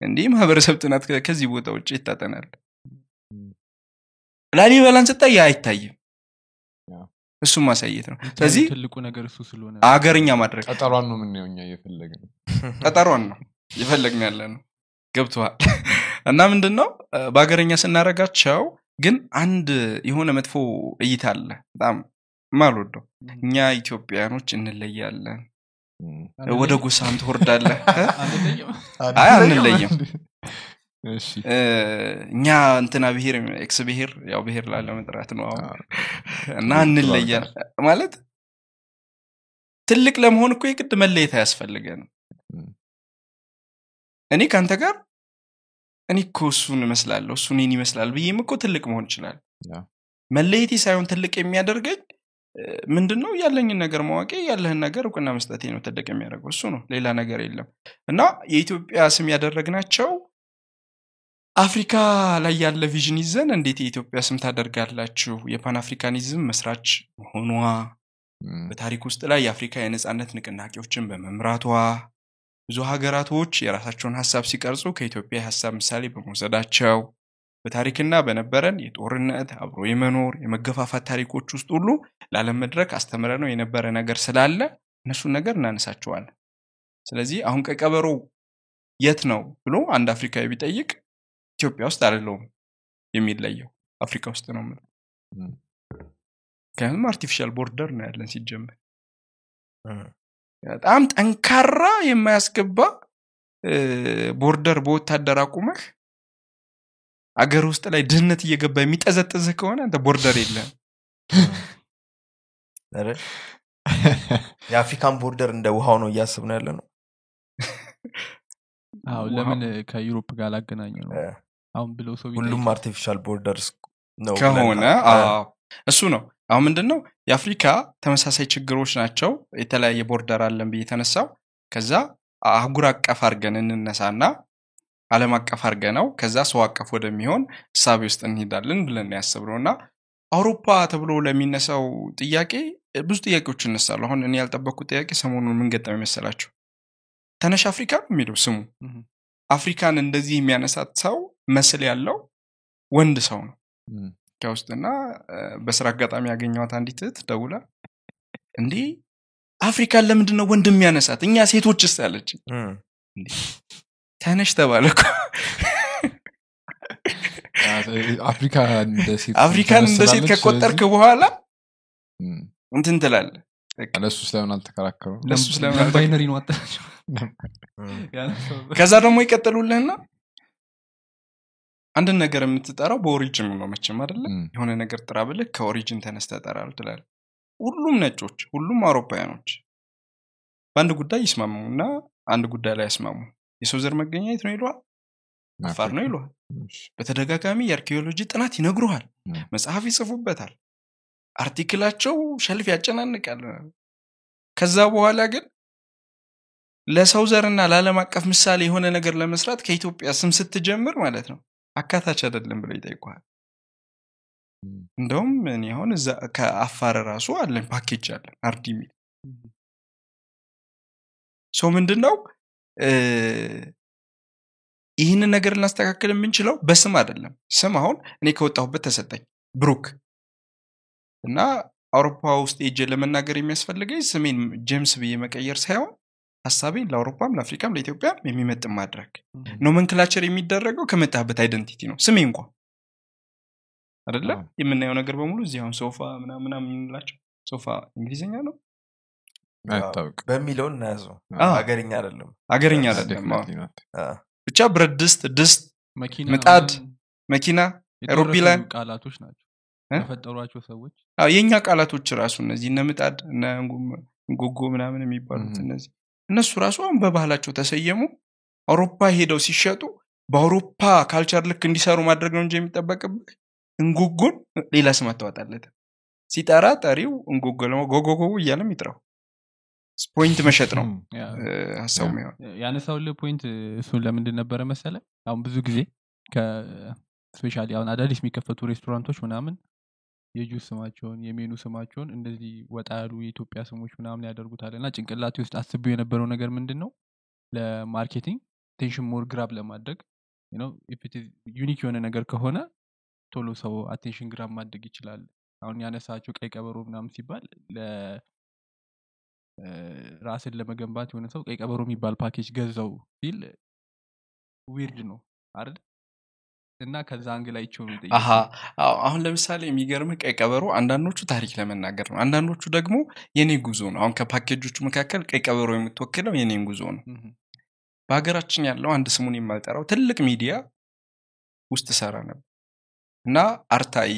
እንዲህ ማህበረሰብ ጥናት ከዚህ ቦታ ውጭ ይታጠናል። ላሊበላን ስታይ አይታይም እሱም ማሳየት ነው። ስለዚህ ትልቁ ነገር እሱ ስለሆነ አገርኛ ማድረግ ጠጠሯን ነው የምናየው እኛ እየፈለግን ቀጠሯን ነው የፈለግን ያለ ነው ገብተዋል እና ምንድን ነው እ፣ በሀገረኛ ስናረጋቸው ግን አንድ የሆነ መጥፎ እይታ አለ። በጣም ማልወደው እኛ ኢትዮጵያኖች እንለያለን። ወደ ጎሳም ትወርዳለህ? አንለይም አይ አንለይም እኛ እንትና ብሄር ኤክስ ብሄር ያው ብሄር ላለ መጥራት ነው አሁን። እና እንለያል። ማለት ትልቅ ለመሆን እኮ የግድ መለየት አያስፈልገንም። እኔ ከአንተ ጋር እኔ እኮ እሱን እመስላለሁ እሱ እኔን ይመስላል ብዬም እኮ ትልቅ መሆን ይችላል መለየቴ ሳይሆን ትልቅ የሚያደርገኝ ምንድን ነው ያለኝን ነገር ማዋቄ ያለህን ነገር እውቅና መስጠቴ ነው ትልቅ የሚያደርገው። እሱ ነው ሌላ ነገር የለም። እና የኢትዮጵያ ስም ያደረግናቸው አፍሪካ ላይ ያለ vision ይዘን እንዴት የኢትዮጵያ ስም ታደርጋላችሁ? የፓን አፍሪካኒዝም መስራች መሆኗ በታሪክ ውስጥ ላይ የአፍሪካ የነጻነት ንቅናቄዎችን በመምራቷ። ብዙ ሀገራቶች የራሳቸውን ሀሳብ ሲቀርጹ ከኢትዮጵያ የሀሳብ ምሳሌ በመውሰዳቸው። በታሪክና በነበረን የጦርነት አብሮ የመኖር የመገፋፋት ታሪኮች ውስጥ ሁሉ ለዓለም መድረክ አስተምረን ነው የነበረ ነገር ስላለ እነሱን ነገር እናነሳቸዋለን። ስለዚህ አሁን ቀይ ቀበሮ የት ነው ብሎ አንድ አፍሪካዊ ቢጠይቅ ኢትዮጵያ ውስጥ አይደለውም የሚለየው። አፍሪካ ውስጥ ነው ምክንያቱም artificial border ነው ያለን ሲጀመር። በጣም ጠንካራ የማያስገባ border በወታደር አቁመህ አገር ውስጥ ላይ ድህነት እየገባ የሚጠዘጥዝህ ከሆነ አንተ border የለህም። ኧረ፣ የአፍሪካን ቦርደር እንደ ውሃው ነው እያስብ ነው ያለ ነው ለምን ከዩሮፕ ጋር ላገናኘ ነው? እ፣ አሁን ብለው ሰው ሁሉም አርቲፊሻል ቦርደር ነው ከሆነ እሱ ነው። አሁን ምንድን ነው የአፍሪካ ተመሳሳይ ችግሮች ናቸው። የተለያየ ቦርደር አለን ብዬ የተነሳው። ከዛ አህጉር አቀፍ አድርገን እንነሳና አለም አቀፍ አድርገ ነው። ከዛ ሰው አቀፍ ወደሚሆን እሳቤ ውስጥ እንሄዳለን ብለን ያስብነው እና አውሮፓ ተብሎ ለሚነሳው ጥያቄ ብዙ ጥያቄዎች ይነሳሉ። አሁን እኔ ያልጠበቅኩት ጥያቄ ሰሞኑን ምን ገጠመኝ መሰላችሁ? ተነሽ አፍሪካ ነው የሚለው ስሙ አፍሪካን እንደዚህ የሚያነሳት ሰው መስል ያለው ወንድ ሰው ነው። ከውስጥና በስራ አጋጣሚ ያገኘዋት አንዲት እህት ደውላ እንዲህ አፍሪካን ለምንድን ነው ወንድ የሚያነሳት? እኛ ሴቶችስ ያለች እም፣ ተነሽ ተባለ አፍሪካን እንደ ሴት ከቆጠርክ በኋላ እንትን ትላለ ለእሱ ስለምን አልተከራከሩም? ለሱ ስለምን ባይነሪ ነው ከዛ ደግሞ ይቀጥሉልህና አንድን ነገር የምትጠራው በኦሪጅኑ ነው መቼም አደለ የሆነ ነገር ጥራ ብልህ ከኦሪጅን ተነስተ ጠራል ትላል ሁሉም ነጮች ሁሉም አውሮፓውያኖች በአንድ ጉዳይ ይስማሙና አንድ ጉዳይ ላይ ያስማሙ። የሰው ዘር መገኛ የት ነው ይለዋል አፋር ነው ይለዋል በተደጋጋሚ የአርኪኦሎጂ ጥናት ይነግሩሃል መጽሐፍ ይጽፉበታል article ኣቸው shelf ያጨናንቃል። ከዛ በኋላ ግን ለሰው ዘርና ለዓለም አቀፍ ምሳሌ የሆነ ነገር ለመስራት ከኢትዮጵያ ስም ስትጀምር ማለት ነው አካታች አይደለም ብለው ይጠይቋል እንደውም እኔ አሁን ከአፋር ራሱ አለን ፓኬጅ አለን አርዲ የሚል ሰው ምንድን ነው ይህንን ነገር ልናስተካክል የምንችለው በስም አይደለም። ስም አሁን እኔ ከወጣሁበት ተሰጠኝ ብሩክ። እና አውሮፓ ውስጥ ሄጄ ለመናገር የሚያስፈልገኝ ስሜን ጄምስ ብዬ መቀየር ሳይሆን ሀሳቤን ለአውሮፓም ለአፍሪካም ለኢትዮጵያም የሚመጥን ማድረግ nomenclature የሚደረገው ከመጣህበት identity ነው። ስሜ እንኳ አደለ የምናየው ነገር በሙሉ እዚህ አሁን ሶፋ ምናምን ምናምን የምንላቸው ሶፋ እንግሊዝኛ ነው? በሚለው እናያዘው። አገርኛ Yes, አይደለም። አዎ። Definitely not። አ፣ ብቻ ብረት ድስት ድስት ምጣድ፣ መኪና አውሮፕላን ቃላቶች ናቸው እ? የፈጠሯቸው ሰዎች። የእኛ ቃላቶች ራሱ እነዚህ እነ ምጣድ እነ እንጎጎ ምናምን የሚባሉት. እነዚህ እነሱ ራሱ አሁን በባህላቸው ተሰየሙ። አውሮፓ ሄደው ሲሸጡ በአውሮፓ ካልቸር ልክ እንዲሰሩ ማድረግ ነው እንጂ የሚጠበቅብህ እንጎጎን ሌላ ስም አታወጣለት ሲጠራ ጠሪው ለማ ጎጎጎ እያለም ይጥራው ፖይንት መሸጥ ነው ሀሳቡ የሚሆን ያነሳውልህ ፖይንት እሱን ለምንድን ነበረ መሰለ አሁን ብዙ ጊዜ ስፔሻሊ አሁን አዳዲስ የሚከፈቱ ሬስቶራንቶች ምናምን የጁስ ስማቸውን የሜኑ ስማቸውን እንደዚህ ወጣ ያሉ የኢትዮጵያ ስሞች ምናምን ያደርጉታል። እና ጭንቅላቴ ውስጥ አስቤው የነበረው ነገር ምንድን ነው ለማርኬቲንግ ቴንሽን ሞር ግራብ ለማድረግ unique የሆነ ነገር ከሆነ ቶሎ ሰው attention grab ማድረግ ይችላል። አሁን ያነሳቸው ቀይ ቀበሮ ምናምን ሲባል ራስን ለመገንባት የሆነ ሰው ቀይ ቀበሮ የሚባል ፓኬጅ ገዛው ሲል weird ነው አይደል እና ከዛ አዎ፣ አሁን ለምሳሌ የሚገርምህ ቀይ ቀበሮ አንዳንዶቹ ታሪክ ለመናገር ነው። አንዳንዶቹ ደግሞ የኔ ጉዞ ነው። አሁን ከፓኬጆቹ መካከል ቀይ ቀበሮ የምትወክለው የኔን ጉዞ ነው። በሀገራችን ያለው አንድ ስሙን የማልጠራው ትልቅ ሚዲያ ውስጥ ሰራ ነበር። እና አርታኢ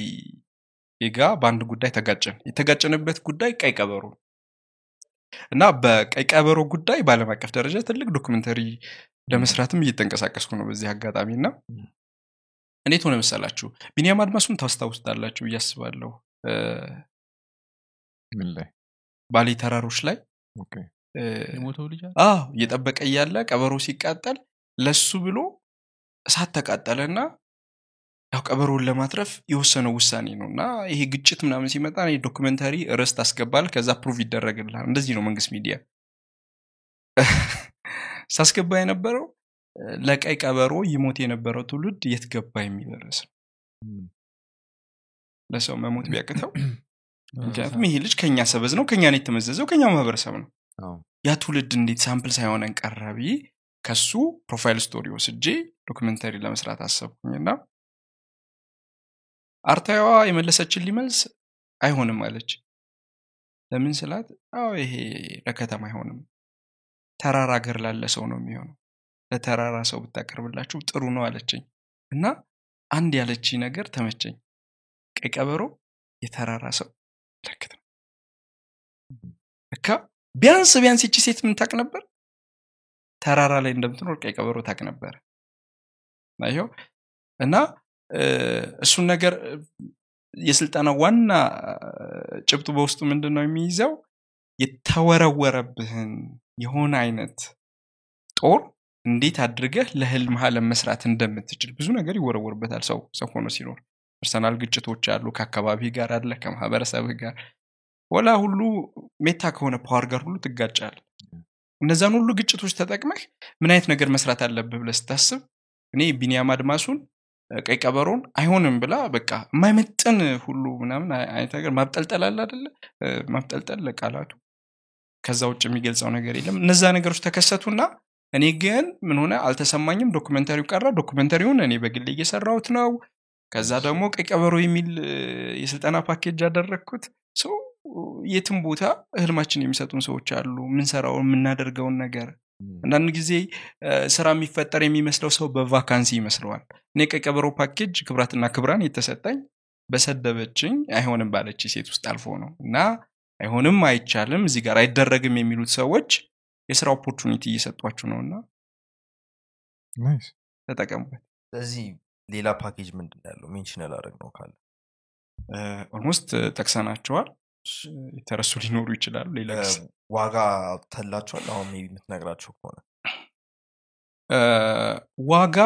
ጋ በአንድ ጉዳይ ተጋጨን። የተጋጨንበት ጉዳይ ቀይ ቀበሮ እና በቀይ ቀበሮ ጉዳይ በአለም አቀፍ ደረጃ ትልቅ documentary ለመስራትም እየተንቀሳቀስኩ ነው በዚህ አጋጣሚ እና እንዴት ሆነ መሰላችሁ? ቢኒያም አድማሱን ታስታውስታላችሁ ብዬ አስባለሁ። ምን ላይ? ባሌ ተራሮች ላይ? እየጠበቀ እያለ ቀበሮ ሲቃጠል ለሱ ብሎ እሳት ተቃጠለና ያው ቀበሮውን ለማትረፍ የወሰነው ውሳኔ ነው እና ይሄ ግጭት ምናምን ሲመጣ documentary ርዕስ ታስገባል ከዛ approve ይደረግልሃል። እንደዚህ ነው መንግስት ሚዲያ። ሳስገባ የነበረው ለቀይ ቀበሮ ይሞት የነበረው ትውልድ የት ገባ የሚል ርዕስ ለሰው መሞት ቢያቅተው? ምክንያቱም ይሄ ልጅ ከኛ ሰበዝ ነው ከኛ ነው የተመዘዘው ከኛ ማህበረሰብ ነው። ያ ትውልድ እንዴት sample ሳይሆነን ቀረ ብዬ ከሱ profile story ወስጄ documentary ለመስራት አሰብኩኝና አርታዒዋ የመለሰችልን መልስ አይሆንም አለች። ለምን ስላት? አዎ ይሄ ለከተማ አይሆንም ተራራ ሀገር ላለ ሰው ነው የሚሆነው ለተራራ ሰው ብታቀርብላችሁ ጥሩ ነው አለችኝ። እና አንድ ያለች ነገር ተመቸኝ። ቀይ ቀበሮ የተራራ ሰው ምልክት ነው። እካ ቢያንስ ቢያንስ ይቺ ሴት ምን ታቅ ነበር? ተራራ ላይ እንደምትኖር ቀይ ቀበሮ ታቅ ነበር። እና እሱን ነገር የስልጠና ዋና ጭብጡ በውስጡ ምንድን ነው የሚይዘው? የተወረወረብህን የሆነ አይነት ጦር እንዴት አድርገህ ለህልም አለም መስራት እንደምትችል ብዙ ነገር ይወረወርበታል። ሰው ሰው ሆኖ ሲኖር personal ግጭቶች አሉ። ከአካባቢ ጋር አለ ከማህበረሰብህ ጋር ወላ ሁሉ meta ከሆነ power ጋር ሁሉ ትጋጫል እነዛን ሁሉ ግጭቶች ተጠቅመህ ምን አይነት ነገር መስራት አለብህ ብለህ ስታስብ እኔ ቢኒያም አድማሱን ቀይ ቀበሮን አይሆንም ብላ በቃ የማይመጥን ሁሉ ምናምን አይ- አይነት ነገር ማብጠልጠል አለ አደለ ማብጠልጠል ለቃላቱ። ከዛ ውጭ የሚገልጸው ነገር የለም። እነዛ ነገሮች ተከሰቱና እኔ ግን ምን ሆነ? አልተሰማኝም። documentary ው ቀረ። documentary ውን እኔ በግሌ እየሰራሁት ነው። ከዛ ደግሞ ቀይ ቀበሮ የሚል የስልጠና ፓኬጅ ያደረግኩት ሰው የትም ቦታ ህልማችን የሚሰጡን ሰዎች አሉ። ምንሰራውን የምናደርገውን ነገር። አንዳንድ ጊዜ ስራ የሚፈጠር የሚመስለው ሰው በ vacancy ይመስለዋል። እኔ ቀይ ቀበሮ ፓኬጅ ክብራትና ክብራን የተሰጠኝ በሰደበችኝ አይሆንም ባለች ሴት ውስጥ አልፎ ነው። እና አይሆንም አይቻልም እዚህ ጋር አይደረግም የሚሉት ሰዎች የስራ opportunity እየሰጧችሁ ነው እና ተጠቀሙበት። ስለዚህ ሌላ ፓኬጅ ምንድን ነው ያለው? mention ያላደረግነው ካለ almost ጠቅሰናቸዋል። የተረሱ ሊኖሩ ይችላሉ ሌላ ዋጋ ተላቸዋል አሁን maybe የምትነግራቸው ከሆነ። ዋጋ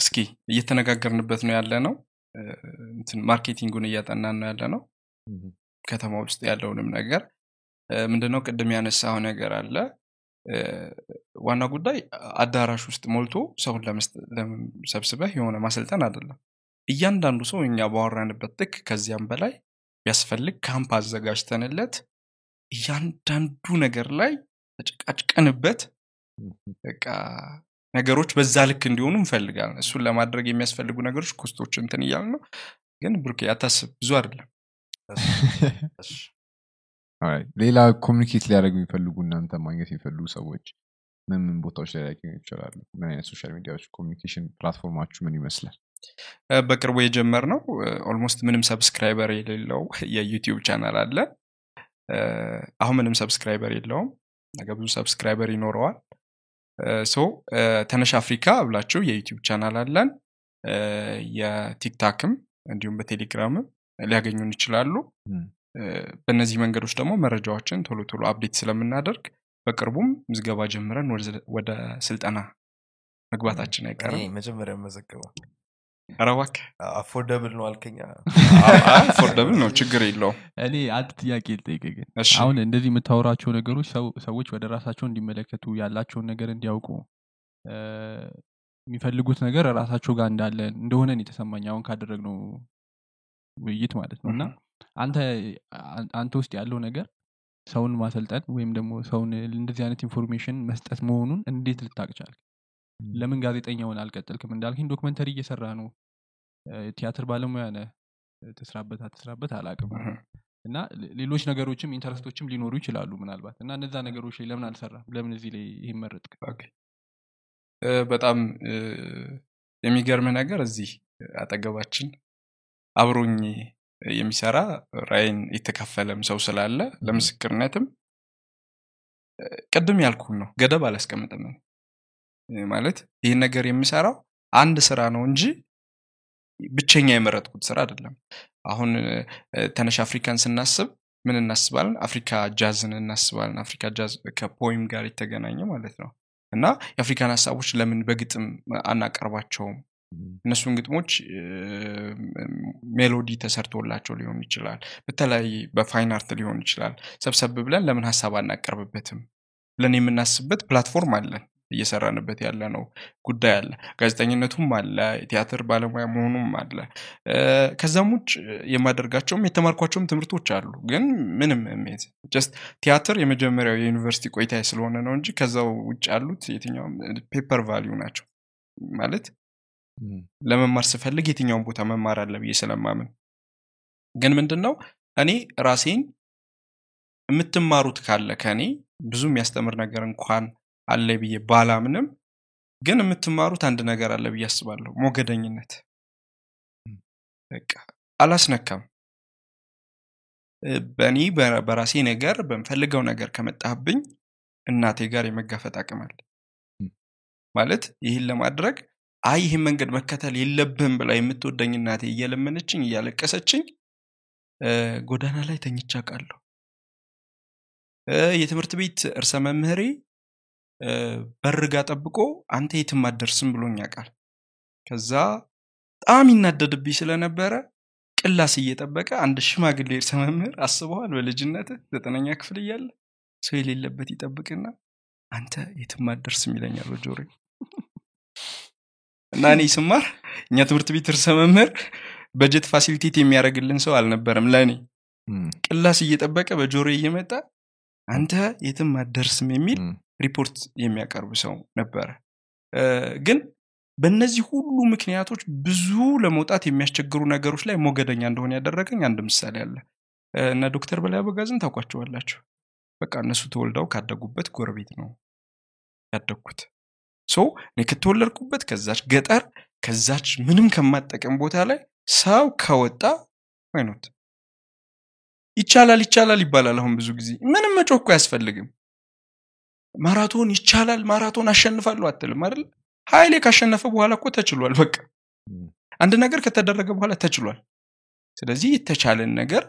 እስኪ እየተነጋገርንበት ነው ያለ ነው marketing ኡን እያጠናን ነው ያለ ነው ከተማ ውስጥ ያለውንም ነገር ምንድነው? ቅድም ያነሳው ነገር አለ ዋና ጉዳይ አዳራሽ ውስጥ ሞልቶ ሰውን ለመስጠ- ለም- ሰብስበህ የሆነ ማሰልጠን አይደለም። እያንዳንዱ ሰው እኛ ባወራንበት ልክ ከዚያም በላይ ቢያስፈልግ ካምፕ አዘጋጅተንለት እያንዳንዱ ነገር ላይ ተጨቃጭቀንበት በቃ ነገሮች በዛ ልክ እንዲሆኑ እንፈልጋለን። እሱን ለማድረግ የሚያስፈልጉ ነገሮች cost ኦች እንትን እያሉ ነው። ግን ብሩኬ አታስብ ብዙ አይደለም. ሌላ communicate ሊያደርግ የሚፈልጉ እናንተ ማግኘት የሚፈልጉ ሰዎች ምን ምን ቦታዎች ላይ ሊያገኙ ይችላሉ? ምን አይነት social media ዎች communication platform አችሁ ምን ይመስላል? በቅርቡ የጀመርነው almost ምንም subscriber የሌለው የዩቲዩብ ቻናል አለ። አሁን ምንም subscriber የለውም። ነገ ብዙ subscriber ይኖረዋል። so ተነሽ አፍሪካ ብላችሁ የዩቲዩብ ቻናል አለን። በቲክቶክም እንዲሁም በቴሌግራምም ሊያገኙን ይችላሉ በእነዚህ መንገዶች ደግሞ መረጃዎችን ቶሎ ቶሎ update ስለምናደርግ በቅርቡም ምዝገባ ጀምረን ወደ- ስልጠና መግባታችን አይቀርም። መጀመሪያ መዘገበው። ኧረ እባክህ! affordable ነው አልከኛ affordable ነው ችግር የለውም። እኔ አንድ ጥያቄ ልጠይቅ ግን እሺ። አሁን እንደዚህ የምታወራቸው ነገሮች ሰው- ሰዎች ወደ ራሳቸው እንዲመለከቱ ያላቸውን ነገር እንዲያውቁ የሚፈልጉት ነገር ራሳቸው ጋር እንዳለ እንደሆነን የተሰማኝ አሁን ካደረግነው ውይይት ማለት ነው። እና አንተ አን- አንተ ውስጥ ያለው ነገር ሰውን ማሰልጠን ወይም ደግሞ ሰውን እንደዚህ አይነት information መስጠት መሆኑን እንዴት ልታቅ ቻልክ? ለምን ጋዜጠኛውን አልቀጠልክም? እንዳልክኝ documentary እየሰራ ነው፣ ቲያትር ባለሙያ ነህ፣ ትስራበት አትስራበት አላቅም እና ሌሎች ነገሮችም interest ኦችም ሊኖሩ ይችላሉ ምናልባት እና እነዛ ነገሮች ላይ ለምን አልሰራም? ለምን እዚህ ላይ ይህን መረጥክ? በጣም የሚገርም ነገር እዚህ አጠገባችን አብሮኝ የሚሰራ ራይን የተካፈለም ሰው ስላለ ለምስክርነትም ቅድም ያልኩን ነው ገደብ አላስቀምጥም ማለት ይህን ነገር የምሰራው አንድ ስራ ነው እንጂ ብቸኛ የመረጥኩት ስራ አይደለም። አሁን ተነሽ አፍሪካን ስናስብ ምን እናስባለን? አፍሪካ ጃዝን እናስባለን። አፍሪካ ጃዝ ከ poem ጋር የተገናኘ ማለት ነው። እና የአፍሪካን ሀሳቦች ለምን በግጥም አናቀርባቸውም እነሱን ግጥሞች melody ተሰርቶላቸው ሊሆን ይችላል በተለያየ በ fine art ሊሆን ይችላል። ሰብሰብ ብለን ለምን ሀሳብ አናቀርብበትም? ብለን የምናስብበት platform አለን እየሰራንበት ያለ ነው ጉዳይ አለ። ጋዜጠኝነቱም አለ የቲያትር ባለሙያ መሆኑም አለ። ከዛም ውጭ የማደርጋቸውም የተማርኳቸውም ትምህርቶች አሉ። ግን ምንም ሜዝ just ቲያትር የመጀመሪያው የዩኒቨርሲቲ ቆይታ ስለሆነ ነው እንጂ ከዛው ውጭ ያሉት የትኛውም paper value ናቸው። ማለት ለመማር ስፈልግ የትኛውን ቦታ መማር አለ ብዬ ስለማምን። ግን ምንድን ነው እኔ ራሴን የምትማሩት ካለ ከኔ ብዙ የሚያስተምር ነገር እንኳን አለ ብዬ ባላምንም ግን የምትማሩት አንድ ነገር አለ ብዬ አስባለሁ ሞገደኝነት። አላስነካም። በእኔ በራሴ ነገር በምፈልገው ነገር ከመጣህብኝ እናቴ ጋር የመጋፈጥ አቅም አለ። ማለት ይህን ለማድረግ አይ ይህን መንገድ መከተል የለብህም ብላ የምትወደኝ እናቴ እየለመነችኝ እያለቀሰችኝ ጎዳና ላይ ተኝቼ አውቃለሁ። እ፣ የትምህርት ቤት እርሰ መምህሬ በርጋ ጠብቆ አንተ የትም አትደርስም ብሎኝ ያውቃል። ከዛ በጣም ይናደድብኝ ስለነበረ ቅላስ እየጠበቀ አንድ ሽማግሌ እርሰ መምህር አስበዋል። በልጅነት ዘጠነኛ ክፍል እያለ ሰው የሌለበት ይጠብቅና አንተ የትም አትደርስም ይለኛል በጆሮዬ እና እኔ ስማር እኛ ትምህርት ቤት እርሰ መምህር በጀት ፋሲሊቴት የሚያደርግልን ሰው አልነበረም ለእኔ ቅላስ እየጠበቀ በጆሮ እየመጣ አንተ የትም አትደርስም የሚል ሪፖርት የሚያቀርብ ሰው ነበረ። ግን በእነዚህ ሁሉ ምክንያቶች ብዙ ለመውጣት የሚያስቸግሩ ነገሮች ላይ ሞገደኛ እንደሆነ ያደረገኝ አንድ ምሳሌ አለ። እ፣ እነ ዶክተር በላይ አበጋዝን ታውቋቸዋላችሁ? በቃ እነሱ ተወልደው ካደጉበት ጎረቤት ነው ያደግኩት so እኔ ከተወለድኩበት ከዛች ገጠር ከዛች ምንም ከማጠቀም ቦታ ላይ ሰው ከወጣ ወይኖት ይቻላል ይቻላል ይባላል አሁን ብዙ ጊዜ ምንም መጮህ እኮ አያስፈልግም። ማራቶን ይቻላል ማራቶን አሸንፋለሁ አትልም አይደል? ኃይሌ ካሸነፈ በኋላ እኮ ተችሏል በቃ። አንድ ነገር ከተደረገ በኋላ ተችሏል። ስለዚህ የተቻለን ነገር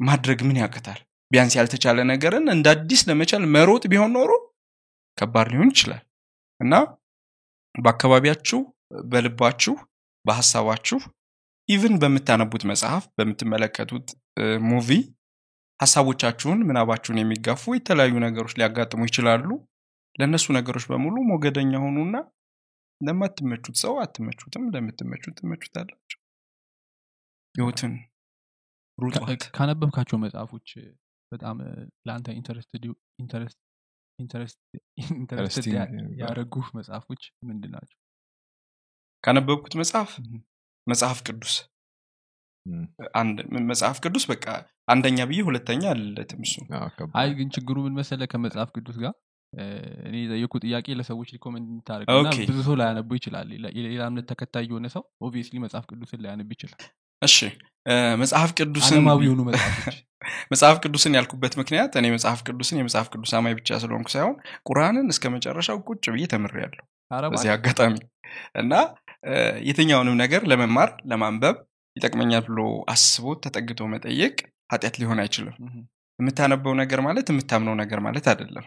ማድረግ ምን ያቅታል? ቢያንስ ያልተቻለ ነገርን እንደ አዲስ ለመቻል መሮጥ ቢሆን ኖሮ ከባድ ሊሆን ይችላል እና በአካባቢያችሁ በልባችሁ በሀሳባችሁ even በምታነቡት መጽሐፍ በምትመለከቱት movie ሀሳቦቻችሁን ምናባችሁን የሚጋፉ የተለያዩ ነገሮች ሊያጋጥሙ ይችላሉ። ለእነሱ ነገሮች በሙሉ ሞገደኛ ሆኑና ለማትመቹት ሰው አትመቹትም ለምትመቹት ትመቹታላችሁ። ህይወትን ሩጧት ካነበብካቸው መጽሐፎች በጣም ለአንተ interested interested ያደረጉ መጽሐፎች ምንድን ናቸው? ካነበብኩት መጽሐፍ. መጽሐፍ ቅዱስ። መጽሐፍ ቅዱስ በቃ አንደኛ ብዬ ሁለተኛ አልለትም እሱ። አይ ግን ችግሩ ምን መሰለ ከመጽሐፍ ቅዱስ ጋር? እኔ የጠየኩ ጥያቄ ለሰዎች recommend okay። ብዙ ሰው ላያነቡ ይችላል። ሌላ የሌላ እምነት ተከታይ የሆነ ሰው obviously መጽሐፍ ቅዱስን ላያነብ ይችላል። እሺ። መጽሐፍ ቅዱስን የሆኑ መጽሐፎች መጽሐፍ ቅዱስን ያልኩበት ምክንያት እኔ መጽሐፍ ቅዱስን የመጽሐፍ ቅዱስ አማኝ ብቻ ስለሆንኩ ሳይሆን ቁርአንን እስከ መጨረሻው ቁጭ ብዬ ተምሬያለሁ። በዚህ አጋጣሚ እና የትኛውንም ነገር ለመማር ለማንበብ ይጠቅመኛል ብሎ አስቦ ተጠግቶ መጠየቅ ኃጢአት ሊሆን አይችልም። የምታነበው ነገር ማለት የምታምነው ነገር ማለት አይደለም።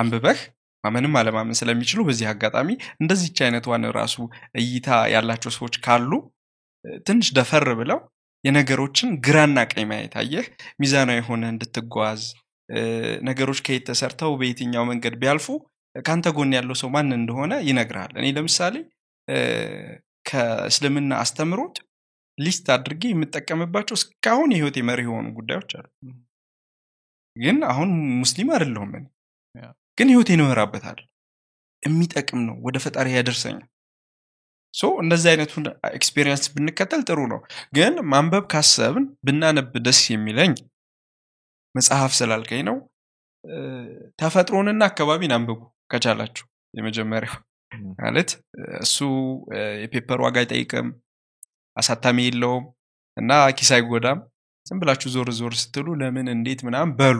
አንብበህ ማመንም አለማመን ስለሚችሉ በዚህ አጋጣሚ እንደዚች አይነቷን ራሱ እይታ ያላቸው ሰዎች ካሉ ትንሽ ደፈር ብለው የነገሮችን ግራና ቀኝ ማየት አየህ? ሚዛናዊ የሆነ እንድትጓዝ ነገሮች ከየት ተሰርተው በየትኛው መንገድ ቢያልፉ ከአንተ ጎን ያለው ሰው ማን እንደሆነ ይነግርሃል። እኔ ለምሳሌ ከእስልምና አስተምሮት list አድርጌ የምጠቀምባቸው እስካሁን የህይወት መሪ የሆኑ ጉዳዮች አሉ። ግን አሁን ሙስሊም አይደለሁም እኔ። ግን ህይወቴን እመራበታል የሚጠቅም ነው። ወደ ፈጣሪ ያደርሰኛል so እንደዚህ አይነቱን experience ብንከተል ጥሩ ነው። ግን ማንበብ ካሰብን ብናነብ ደስ የሚለኝ መጽሐፍ ስላልከኝ ነው። ተፈጥሮንና አካባቢን አንብቡ ከቻላችሁ የመጀመሪያው ማለት እሱ የ paper ዋጋ አይጠይቅም አሳታሚ የለውም እና ኪስ አይጎዳም። ዝም ብላችሁ ዞር ዞር ስትሉ ለምን እንዴት ምናምን በሉ።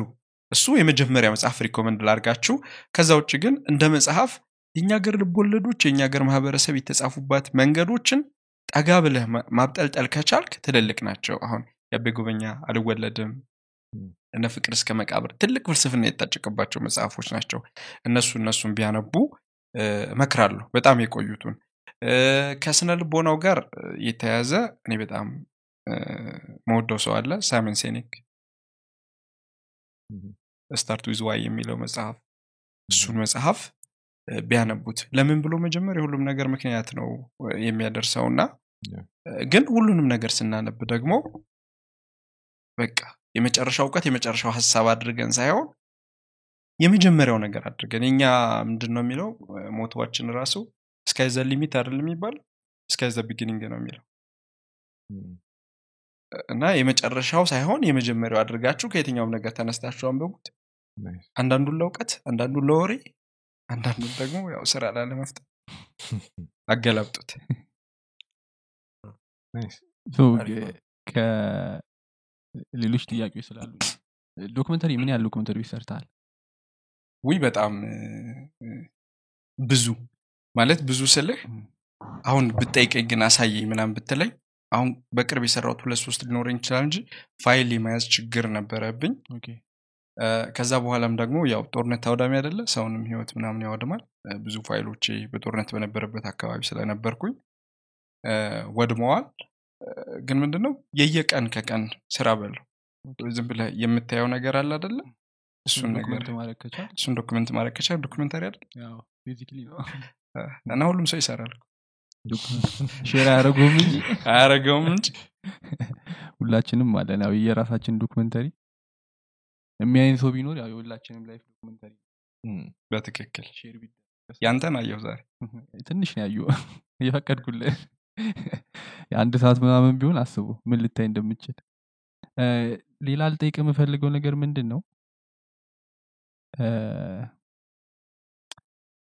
እሱ የመጀመሪያ መጽሐፍ recommend ላርጋችሁ ከዛ ውጭ ግን እንደ መጽሐፍ የእኛ ሀገር ልቦለዶች የእኛ ሀገር ማህበረሰብ የተጻፉባት መንገዶችን ጠጋ ብለህ ማብጠልጠል ከቻልክ ትልልቅ ናቸው። አሁን የአቤ ጉበኛ አልወለድም እነ ፍቅር እስከ መቃብር ትልቅ ፍልስፍና የታጨቀባቸው መጽሐፎች ናቸው። እነሱ እነሱን ቢያነቡ እመክራለሁ በጣም የቆዩቱን እ፣ ከስነ ልቦናው ጋር የተያዘ እኔ በጣም መወደው ሰው አለ ሳይመን ሴኔክ። Start with why የሚለው መጽሐፍ እሱን መጽሐፍ ቢያነቡት? ለምን ብሎ መጀመር የሁሉም ነገር ምክንያት ነው የሚያደርሰው። እና ግን ሁሉንም ነገር ስናነብ ደግሞ በቃ የመጨረሻው እውቀት የመጨረሻው ሀሳብ አድርገን ሳይሆን የመጀመሪያው ነገር አድርገን የኛ ምንድን ነው የሚለው? motto ዋችን ራሱ sky the limit አይደል የሚባለው sky the beginning ነው የሚለው። እና የመጨረሻው ሳይሆን የመጀመሪያው አድርጋችሁ ከየትኛውም ነገር ተነስታችሁ አንብቡት። nice። አንዳንዱን ለእውቀት አንዳንዱን ለወሬ አንዳንዱን ደግሞ ያው ስራ ላለመፍጠር አገላብጡት። ከሌሎች ጥያቄዎች ስላሉ documentary ምን ያህል documentary ሰርተሃል? ውይ በጣም ብዙ ማለት ብዙ ስልህ አሁን ብጠይቀኝ ግን አሳየኝ ምናምን ብትለኝ አሁን በቅርብ የሰራሁት ሁለት ሶስት ሊኖረኝ ይችላል እንጂ ፋይል የመያዝ ችግር ነበረብኝ ከዛ በኋላም ደግሞ ያው ጦርነት አውዳሚ አይደለ? ሰውንም ህይወት ምናምን ያወድማል። ብዙ ፋይሎቼ በጦርነት በነበረበት አካባቢ ስለነበርኩኝ ወድመዋል። ግን ምንድነው? የየቀን ከቀን ስራ በለው። ዝም ብለህ የምታየው ነገር አለ አይደለ? እሱን ነገር document ማድረግ ከቻል እሱን document ማድረግ ከቻል documentary አይደል? እና ሁሉም ሰው ይሰራል share አያደረጉም እንጂ? አያረገውም እንጂ? ሁላችንም አለን። የራሳችን documentary የሚያይን ሰው ቢኖር ያው የሁላችንም life documentary በትክክል share ያንተን አየሁ ዛሬ? ትንሽ ነው ያዩ እየፈቀድኩልህ የአንድ ሰዓት ምናምን ቢሆን አስቡ ምን ልታይ እንደምችል። ሌላ ልጠይቅ የምፈልገው ነገር ምንድን ነው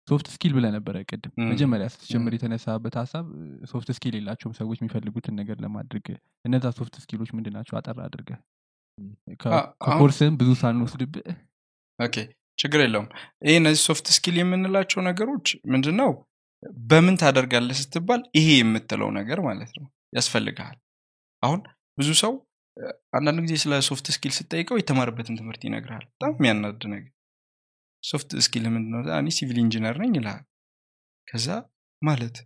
soft skill ብለ ነበረ ቅድም መጀመሪያ ስትጀምር የተነሳበት ሀሳብ soft skill የላቸውም ሰዎች የሚፈልጉትን ነገር ለማድረግ። እነዛ soft skill ኦች ምንድን ናቸው? አጠር አድርገ ከኮርስም ብዙ ሳንወስድብህ? okay ችግር የለውም። ይህ እነዚህ soft skill የምንላቸው ነገሮች ምንድነው? በምን ታደርጋለህ ስትባል ይሄ የምትለው ነገር ማለት ነው። ያስፈልግሃል። አሁን ብዙ ሰው አንዳንድ ጊዜ ስለ soft skill ስጠይቀው የተማረበትን ትምህርት ይነግርሃል። በጣም የሚያናድ ነገር። soft skill ምንድነው? እኔ civil engineer ነኝ ይልሃል። ከዛ ማለት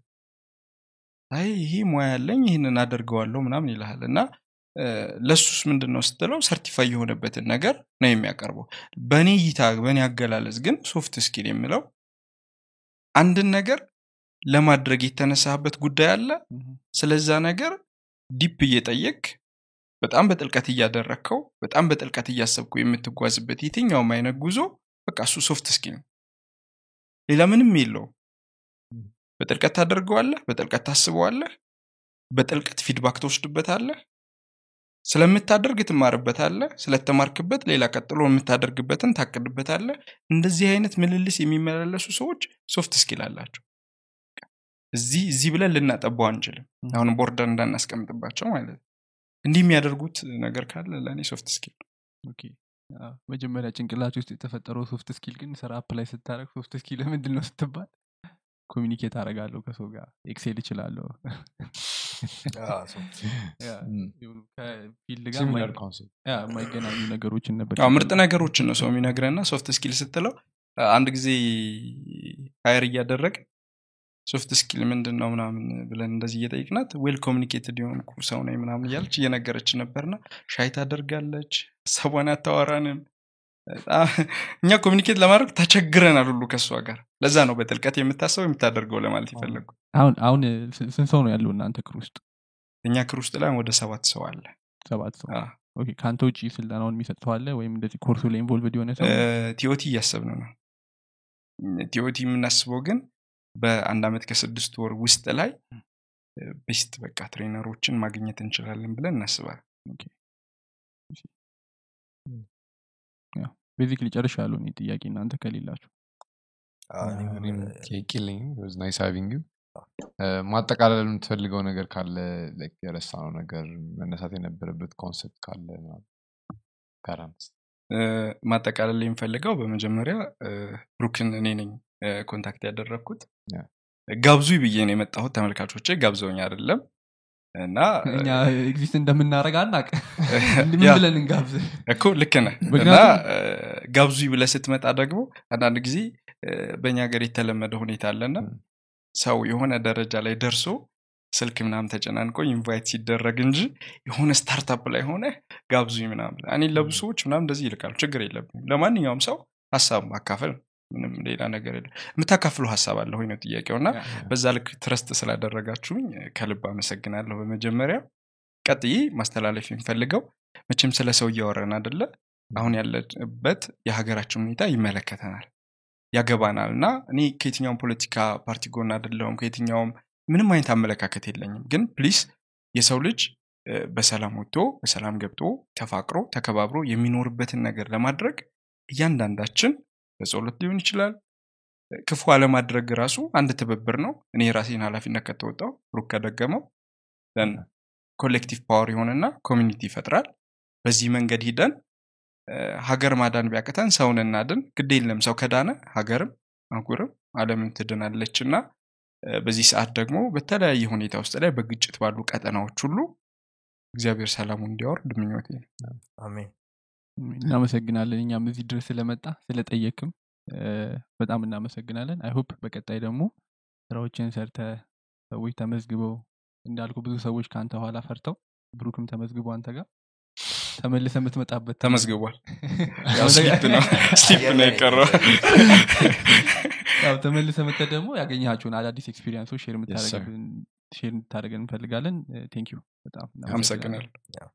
አይ ይሄ ሙያ ያለኝ ይህንን አደርገዋለሁ ምናምን ይልሃል። እና ለሱስ ምንድን ነው ስትለው certify የሆነበትን ነገር ነው የሚያቀርበው። በእኔ እይታ በእኔ አገላለጽ ግን soft skill የሚለው አንድን ነገር ለማድረግ የተነሳበት ጉዳይ አለ። ስለዛ ነገር deep እየጠየቅ በጣም በጥልቀት እያደረግከው በጣም በጥልቀት እያሰብኩ የምትጓዝበት የትኛውም አይነት ጉዞ በቃ እሱ soft skill ነው። ሌላ ምንም የለውም። በጥልቀት ታደርገዋለህ በጥልቀት ታስበዋለህ በጥልቀት feedback ትወስድበታለህ ስለምታደርግ ትማርበታለህ ስለተማርክበት ሌላ ቀጥሎ የምታደርግበትን ታቅድበታለህ። እንደዚህ አይነት ምልልስ የሚመላለሱ ሰዎች soft skill አላቸው። እዚህ እዚህ ብለን ልናጠባው አንችልም። አሁን border እንዳናስቀምጥባቸው ማለት ነው። እንዲህ የሚያደርጉት ነገር ካለ ለእኔ soft skill መጀመሪያ ጭንቅላት ውስጥ የተፈጠረው soft skill ግን ስራ apply ስታደረግ soft skill ምንድን ነው ስትባል communicate አደርጋለሁ ከሰው ጋር Excel yeah፣ የማይገናኙ ነገሮችን ነበር ምርጥ ነገሮችን ነው ሰው የሚነግረና soft skill ስትለው አንድ ጊዜ hire እያደረግ soft skill ምንድን ነው ምናምን ብለን እንደዚህ እየጠይቅናት well communicated የሆንኩ ሰው ነኝ ምናምን እያለች እየነገረች ነበርና shy ታደርጋለች ሀሳቧን አታወራንም እኛ communicate ለማድረግ ተቸግረናል ሁሉ ከእሷ ጋር። ለዛ ነው በጥልቀት የምታስበው የምታደርገው ለማለት የፈለጉ አሁን አሁን ስንት ሰው ነው ያለው እናንተ crew ውስጥ? እኛ crew ውስጥ ላይ ወደ ሰባት ሰው አለ። ሰባት ሰው? ከአንተ ውጭ ስልጠናውን የሚሰጥ ሰው አለ ወይም እንደዚህ ኮርሱ ላይ involved የሆነ ሰው? TOT እያሰብን ነው። TOT የምናስበው ግን በአንድ አመት ከስድስት ወር ውስጥ ላይ best በቃ trainer ኦችን ማግኘት እንችላለን ብለን እናስባለን Basically ጨርሻ ያለው ጥያቄ እናንተ ከሌላችሁ። Nice having ማጠቃለል የምትፈልገው ነገር ካለ like የረሳነው ነገር መነሳት የነበረበት concept ካለ ማጠቃለል የምፈልገው በመጀመሪያ ብሩክን እኔ ነኝ contact ያደረግኩት ጋብዙ ብዬ ነው የመጣሁት ተመልካቾቼ ጋብዘውኝ አይደለም እና እኛ exist እንደምናደረግ አናቅ ምን ብለን እንጋብዝ? እኮ ልክ ነህ። እና ጋብዙ ብለህ ስትመጣ ደግሞ አንዳንድ ጊዜ በእኛ ሀገር የተለመደ ሁኔታ አለና ሰው የሆነ ደረጃ ላይ ደርሶ ስልክ ምናምን ተጨናንቆ invite ሲደረግ እንጂ የሆነ startup ላይ ሆነ ጋብዙኝ ምናምን እኔ ለብዙ ሰዎች ምናምን እንደዚህ ይልቃሉ ችግር የለብኝም። ለማንኛውም ሰው ሀሳብ ማካፈል ነው። ምንም ሌላ ነገር የለም የምታካፍሉ ሀሳብ አለ ወይ ነው ጥያቄው? እና በዛ ልክ trust ስላደረጋችሁኝ ከልብ አመሰግናለሁ። በመጀመሪያ ቀጥዬ ማስተላለፍ የምፈልገው መቼም ስለ ሰው እያወረን አደለ አሁን ያለበት የሀገራችን ሁኔታ ይመለከተናል ያገባናል። እና እኔ ከየትኛውም ፖለቲካ ፓርቲ ጎን አደለውም ከየትኛውም ምንም አይነት አመለካከት የለኝም። ግን please የሰው ልጅ በሰላም ወጥቶ በሰላም ገብቶ ተፋቅሮ ተከባብሮ የሚኖርበትን ነገር ለማድረግ እያንዳንዳችን በጸሎት ሊሆን ይችላል። ክፉ አለማድረግ ራሱ አንድ ትብብር ነው። እኔ የራሴን ኃላፊነት ከተወጣው ብሩክ ከደገመው then collective power ይሆንና community ይፈጥራል። በዚህ መንገድ ሂደን ሀገር ማዳን ቢያቅተን ሰውን እናድን። ግድ የለም ሰው ከዳነ ሀገርም አህጉርም አለምም ትድናለች እና በዚህ ሰዓት ደግሞ በተለያየ ሁኔታ ውስጥ ላይ በግጭት ባሉ ቀጠናዎች ሁሉ እግዚአብሔር ሰላሙ እንዲያወርድ ምኞቴ ነው። አሜን እናመሰግናለን። እኛም እዚህ ድረስ ስለመጣ ስለጠየክም በጣም እናመሰግናለን። አይሆፕ በቀጣይ ደግሞ ስራዎችን ሰርተ ሰዎች ተመዝግበው እንዳልኩ ብዙ ሰዎች ከአንተ ኋላ ፈርተው ብሩክም ተመዝግቦ አንተ ጋር ተመልሰ የምትመጣበት ተመዝግቧል። ያው sleep ነው። የቀረው። ያው ተመልሰ መጥተህ ደግሞ ያገኘሃቸውን አዳዲስ experience ኦች share እንድታደረገን እንፈልጋለን። Thank በጣም Yeah.